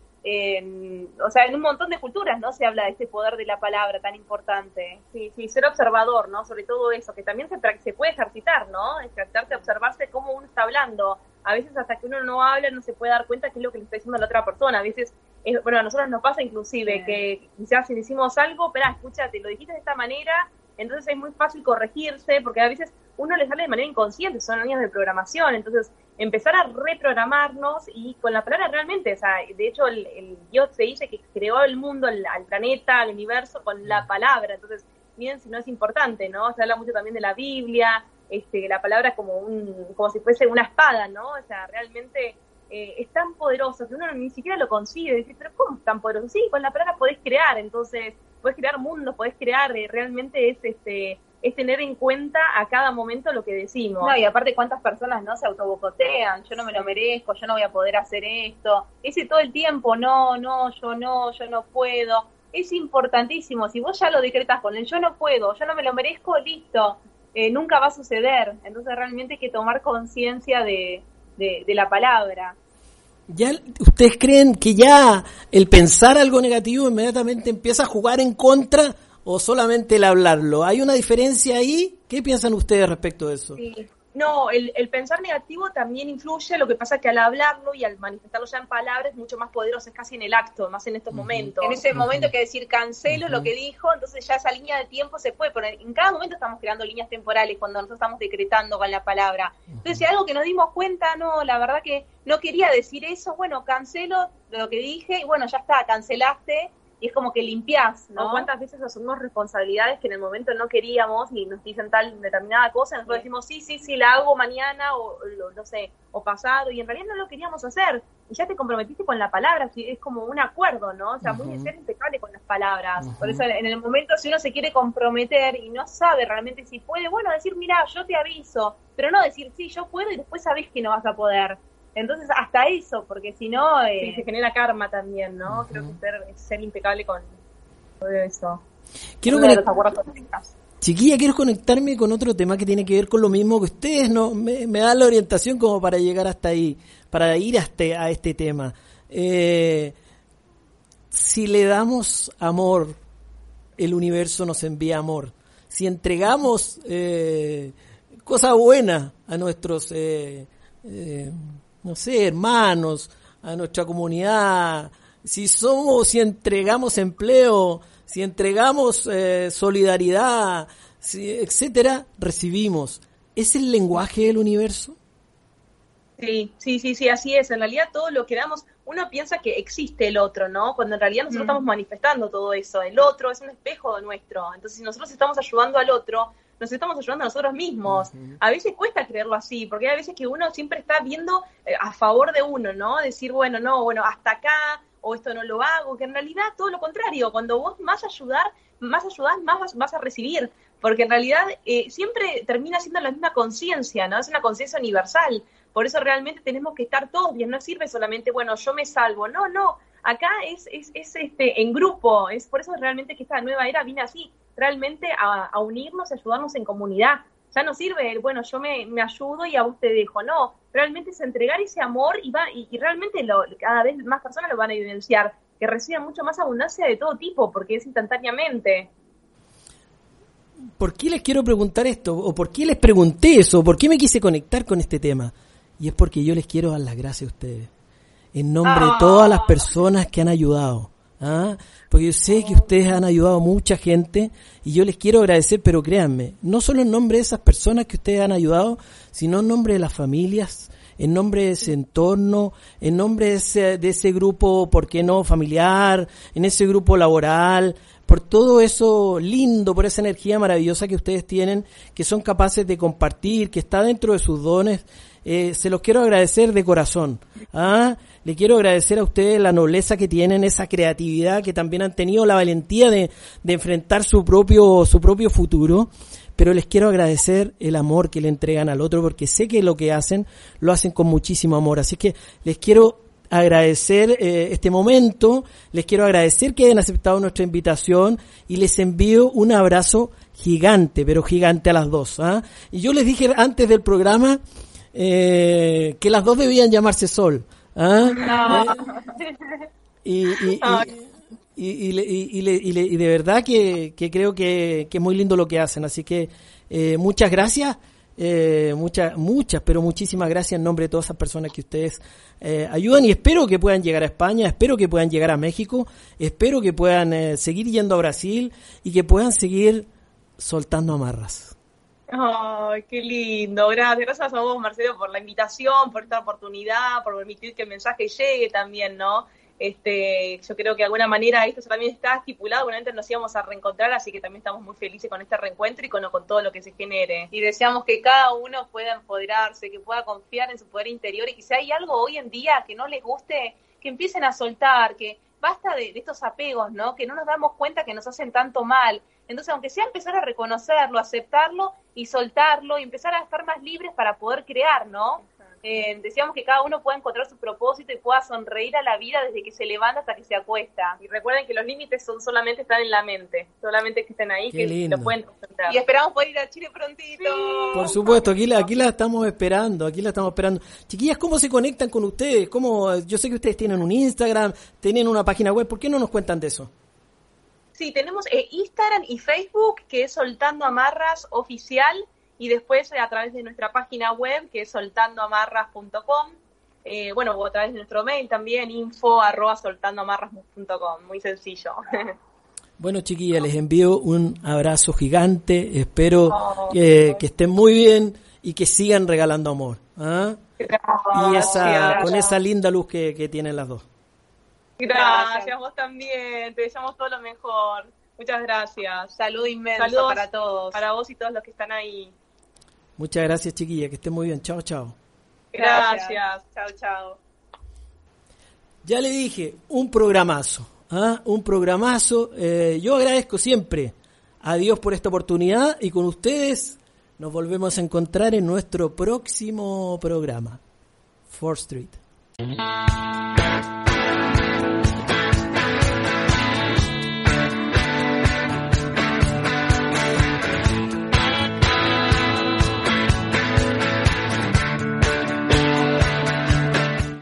o sea, en un montón de culturas, ¿no? Se habla de este poder de la palabra tan importante. Sí, sí, ser observador, ¿no? Sobre todo eso, que también se, se puede ejercitar, ¿no? Ejercitarse, observarse cómo uno está hablando. A veces hasta que uno no habla no se puede dar cuenta qué es lo que le está diciendo a la otra persona. A veces, bueno, a nosotros nos pasa inclusive que quizás si decimos algo, espera, escúchate, lo dijiste de esta manera, entonces es muy fácil corregirse, porque a veces uno le sale de manera inconsciente, son años de programación, entonces empezar a reprogramarnos y con la palabra realmente, o sea, de hecho el, Dios se dice que creó el mundo, el, al planeta, al universo con la palabra, entonces miren si no es importante, ¿no? Se habla mucho también de la Biblia, este, la palabra como un, como si fuese una espada, ¿no? O sea, realmente eh, es tan poderoso que uno ni siquiera lo consigue, dice, pero ¿cómo es tan poderoso? Sí, con la palabra podés crear, entonces, podés crear mundos, podés crear, eh, realmente es este es tener en cuenta a cada momento lo que decimos. No, y aparte cuántas personas no se autobocotean, yo no me lo merezco, yo no voy a poder hacer esto. Ese todo el tiempo, no, no, yo no, yo no puedo. Es importantísimo, si vos ya lo decretas con el yo no puedo, yo no me lo merezco, listo, eh, nunca va a suceder. Entonces realmente hay que tomar conciencia de, de, de la palabra. ¿Ya ustedes creen que ya el pensar algo negativo inmediatamente empieza a jugar en contra o solamente el hablarlo? ¿Hay una diferencia ahí? ¿Qué piensan ustedes respecto de eso? No, el, pensar negativo también influye, lo que pasa que al hablarlo y al manifestarlo ya en palabras es mucho más poderoso, es casi en el acto, más en estos momentos. En ese momento hay que decir cancelo lo que dijo, entonces ya esa línea de tiempo se puede poner. En cada momento estamos creando líneas temporales cuando nosotros estamos decretando con la palabra. Entonces, si algo que nos dimos cuenta, no, la verdad que no quería decir eso, bueno, cancelo lo que dije y bueno, ya está, cancelaste y es como que limpias, ¿no? ¿Cuántas veces asumimos responsabilidades que en el momento no queríamos y nos dicen tal determinada cosa, nosotros decimos, sí, sí, sí, la hago mañana o, no sé, o pasado, y en realidad no lo queríamos hacer, y ya te comprometiste con la palabra, es como un acuerdo, ¿no? O sea, muy de ser impecable con las palabras. Por eso en el momento, si uno se quiere comprometer y no sabe realmente si puede, bueno, decir, mira, yo te aviso, pero no decir, sí, yo puedo y después sabés que no vas a poder. Entonces, hasta eso, porque si no, eh, se genera karma también, ¿no? Creo que ser, ser impecable con todo eso. Quiero, Chiquilla, quiero conectarme con otro tema que tiene que ver con lo mismo que ustedes no me, dan la orientación como para llegar hasta ahí, para ir hasta, a este tema. Eh, si le damos amor, el universo nos envía amor. Si entregamos eh, cosas buenas a nuestros, eh, eh, no sé, hermanos, a nuestra comunidad, si somos, si entregamos empleo, si entregamos eh, solidaridad, si, etcétera, recibimos. ¿Es el lenguaje del universo? Sí, sí, sí, sí, así es. En realidad todo lo que damos, uno piensa que existe el otro, ¿no? Cuando en realidad nosotros mm. estamos manifestando todo eso. El otro es un espejo nuestro. Entonces, si nosotros estamos ayudando al otro, nos estamos ayudando a nosotros mismos. A veces cuesta creerlo así, porque hay veces que uno siempre está viendo eh, a favor de uno, ¿no? Decir, bueno, no, bueno, hasta acá, o esto no lo hago, que en realidad todo lo contrario, cuando vos más ayudar, más ayudás, más vas, a recibir, porque en realidad eh, siempre termina siendo la misma conciencia, ¿no? Es una conciencia universal, por eso realmente tenemos que estar todos bien, no sirve solamente, bueno, yo me salvo, no, no, acá es, es, es este, en grupo, es por eso realmente que esta nueva era viene así, realmente a, unirnos, a ayudarnos en comunidad. Ya no sirve el, bueno, yo me, me, ayudo y a vos te dejo. No, realmente es entregar ese amor y, va, y, realmente lo, cada vez más personas lo van a evidenciar, que reciban mucho más abundancia de todo tipo, porque es instantáneamente. ¿Por qué les quiero preguntar esto? ¿O por qué les pregunté eso? ¿Por qué me quise conectar con este tema? Y es porque yo les quiero dar las gracias a ustedes. En nombre de todas las personas que han ayudado ¿ah? Porque yo sé que ustedes han ayudado a mucha gente y yo les quiero agradecer, pero créanme, no solo en nombre de esas personas que ustedes han ayudado, sino en nombre de las familias, en nombre de ese entorno, en nombre de ese, de ese grupo, ¿por qué no?, familiar, en ese grupo laboral, por todo eso lindo, por esa energía maravillosa que ustedes tienen, que son capaces de compartir, que está dentro de sus dones, eh, se los quiero agradecer de corazón. ¿ah? Le quiero agradecer a ustedes la nobleza que tienen, esa creatividad que también han tenido la valentía de, de enfrentar su propio, su propio futuro pero les quiero agradecer el amor que le entregan al otro porque sé que lo que hacen lo hacen con muchísimo amor. Así que les quiero agradecer eh, este momento, les quiero agradecer que hayan aceptado nuestra invitación y les envío un abrazo gigante, pero gigante a las dos. ¿ah? Y yo les dije antes del programa eh, que las dos debían llamarse Sol. ¿Ah? Y, y, de verdad que, creo que, es muy lindo lo que hacen. Así que eh, muchas gracias. Eh, muchas, muchas, pero muchísimas gracias en nombre de todas esas personas que ustedes eh, ayudan y espero que puedan llegar a España, espero que puedan llegar a México, espero que puedan seguir yendo a Brasil y que puedan seguir soltando amarras. Ay, qué lindo. Gracias. Gracias a vos, Marcelo, por la invitación, por esta oportunidad, por permitir que el mensaje llegue también, ¿no? Este, yo creo que de alguna manera esto también está estipulado, bueno, antes nos íbamos a reencontrar, así que también estamos muy felices con este reencuentro y con, todo lo que se genere. Y deseamos que cada uno pueda empoderarse, que pueda confiar en su poder interior y que si hay algo hoy en día que no les guste, que empiecen a soltar, que basta de estos apegos, ¿no? Que no nos damos cuenta que nos hacen tanto mal entonces, aunque sea empezar a reconocerlo, aceptarlo y soltarlo y empezar a estar más libres para poder crear, ¿no? Eh, decíamos que cada uno pueda encontrar su propósito y pueda sonreír a la vida desde que se levanta hasta que se acuesta. Y recuerden que los límites son solamente están en la mente, solamente que estén ahí, que lo pueden Y esperamos poder ir a Chile prontito. Por supuesto, aquí la, aquí la estamos esperando, aquí la estamos esperando. Chiquillas, ¿cómo se conectan con ustedes? ¿Cómo, yo sé que ustedes tienen un Instagram, tienen una página web, ¿por qué no nos cuentan de eso? Sí, tenemos eh, Instagram y Facebook, que es Soltando Amarras Oficial, y después eh, a través de nuestra página web, que es soltandoamarras.com. Eh, bueno, o a través de nuestro mail también, info arroba soltandoamarras.com. Muy sencillo. Bueno, chiquillas, les envío un abrazo gigante. Espero oh, que estén muy bien y que sigan regalando amor. ¿ah? Y esa, con esa linda luz que, que tienen las dos. Gracias, vos también. Te deseamos todo lo mejor. Muchas gracias. Salud inmenso para todos. Para vos y todos los que están ahí. Muchas gracias, chiquilla. Que estén muy bien. Chao, chao. Gracias. Chao, chao. Ya le dije, un programazo. ¿ah? Un programazo. Eh, yo agradezco siempre a Dios por esta oportunidad y con ustedes nos volvemos a encontrar en nuestro próximo programa. Fourth Street.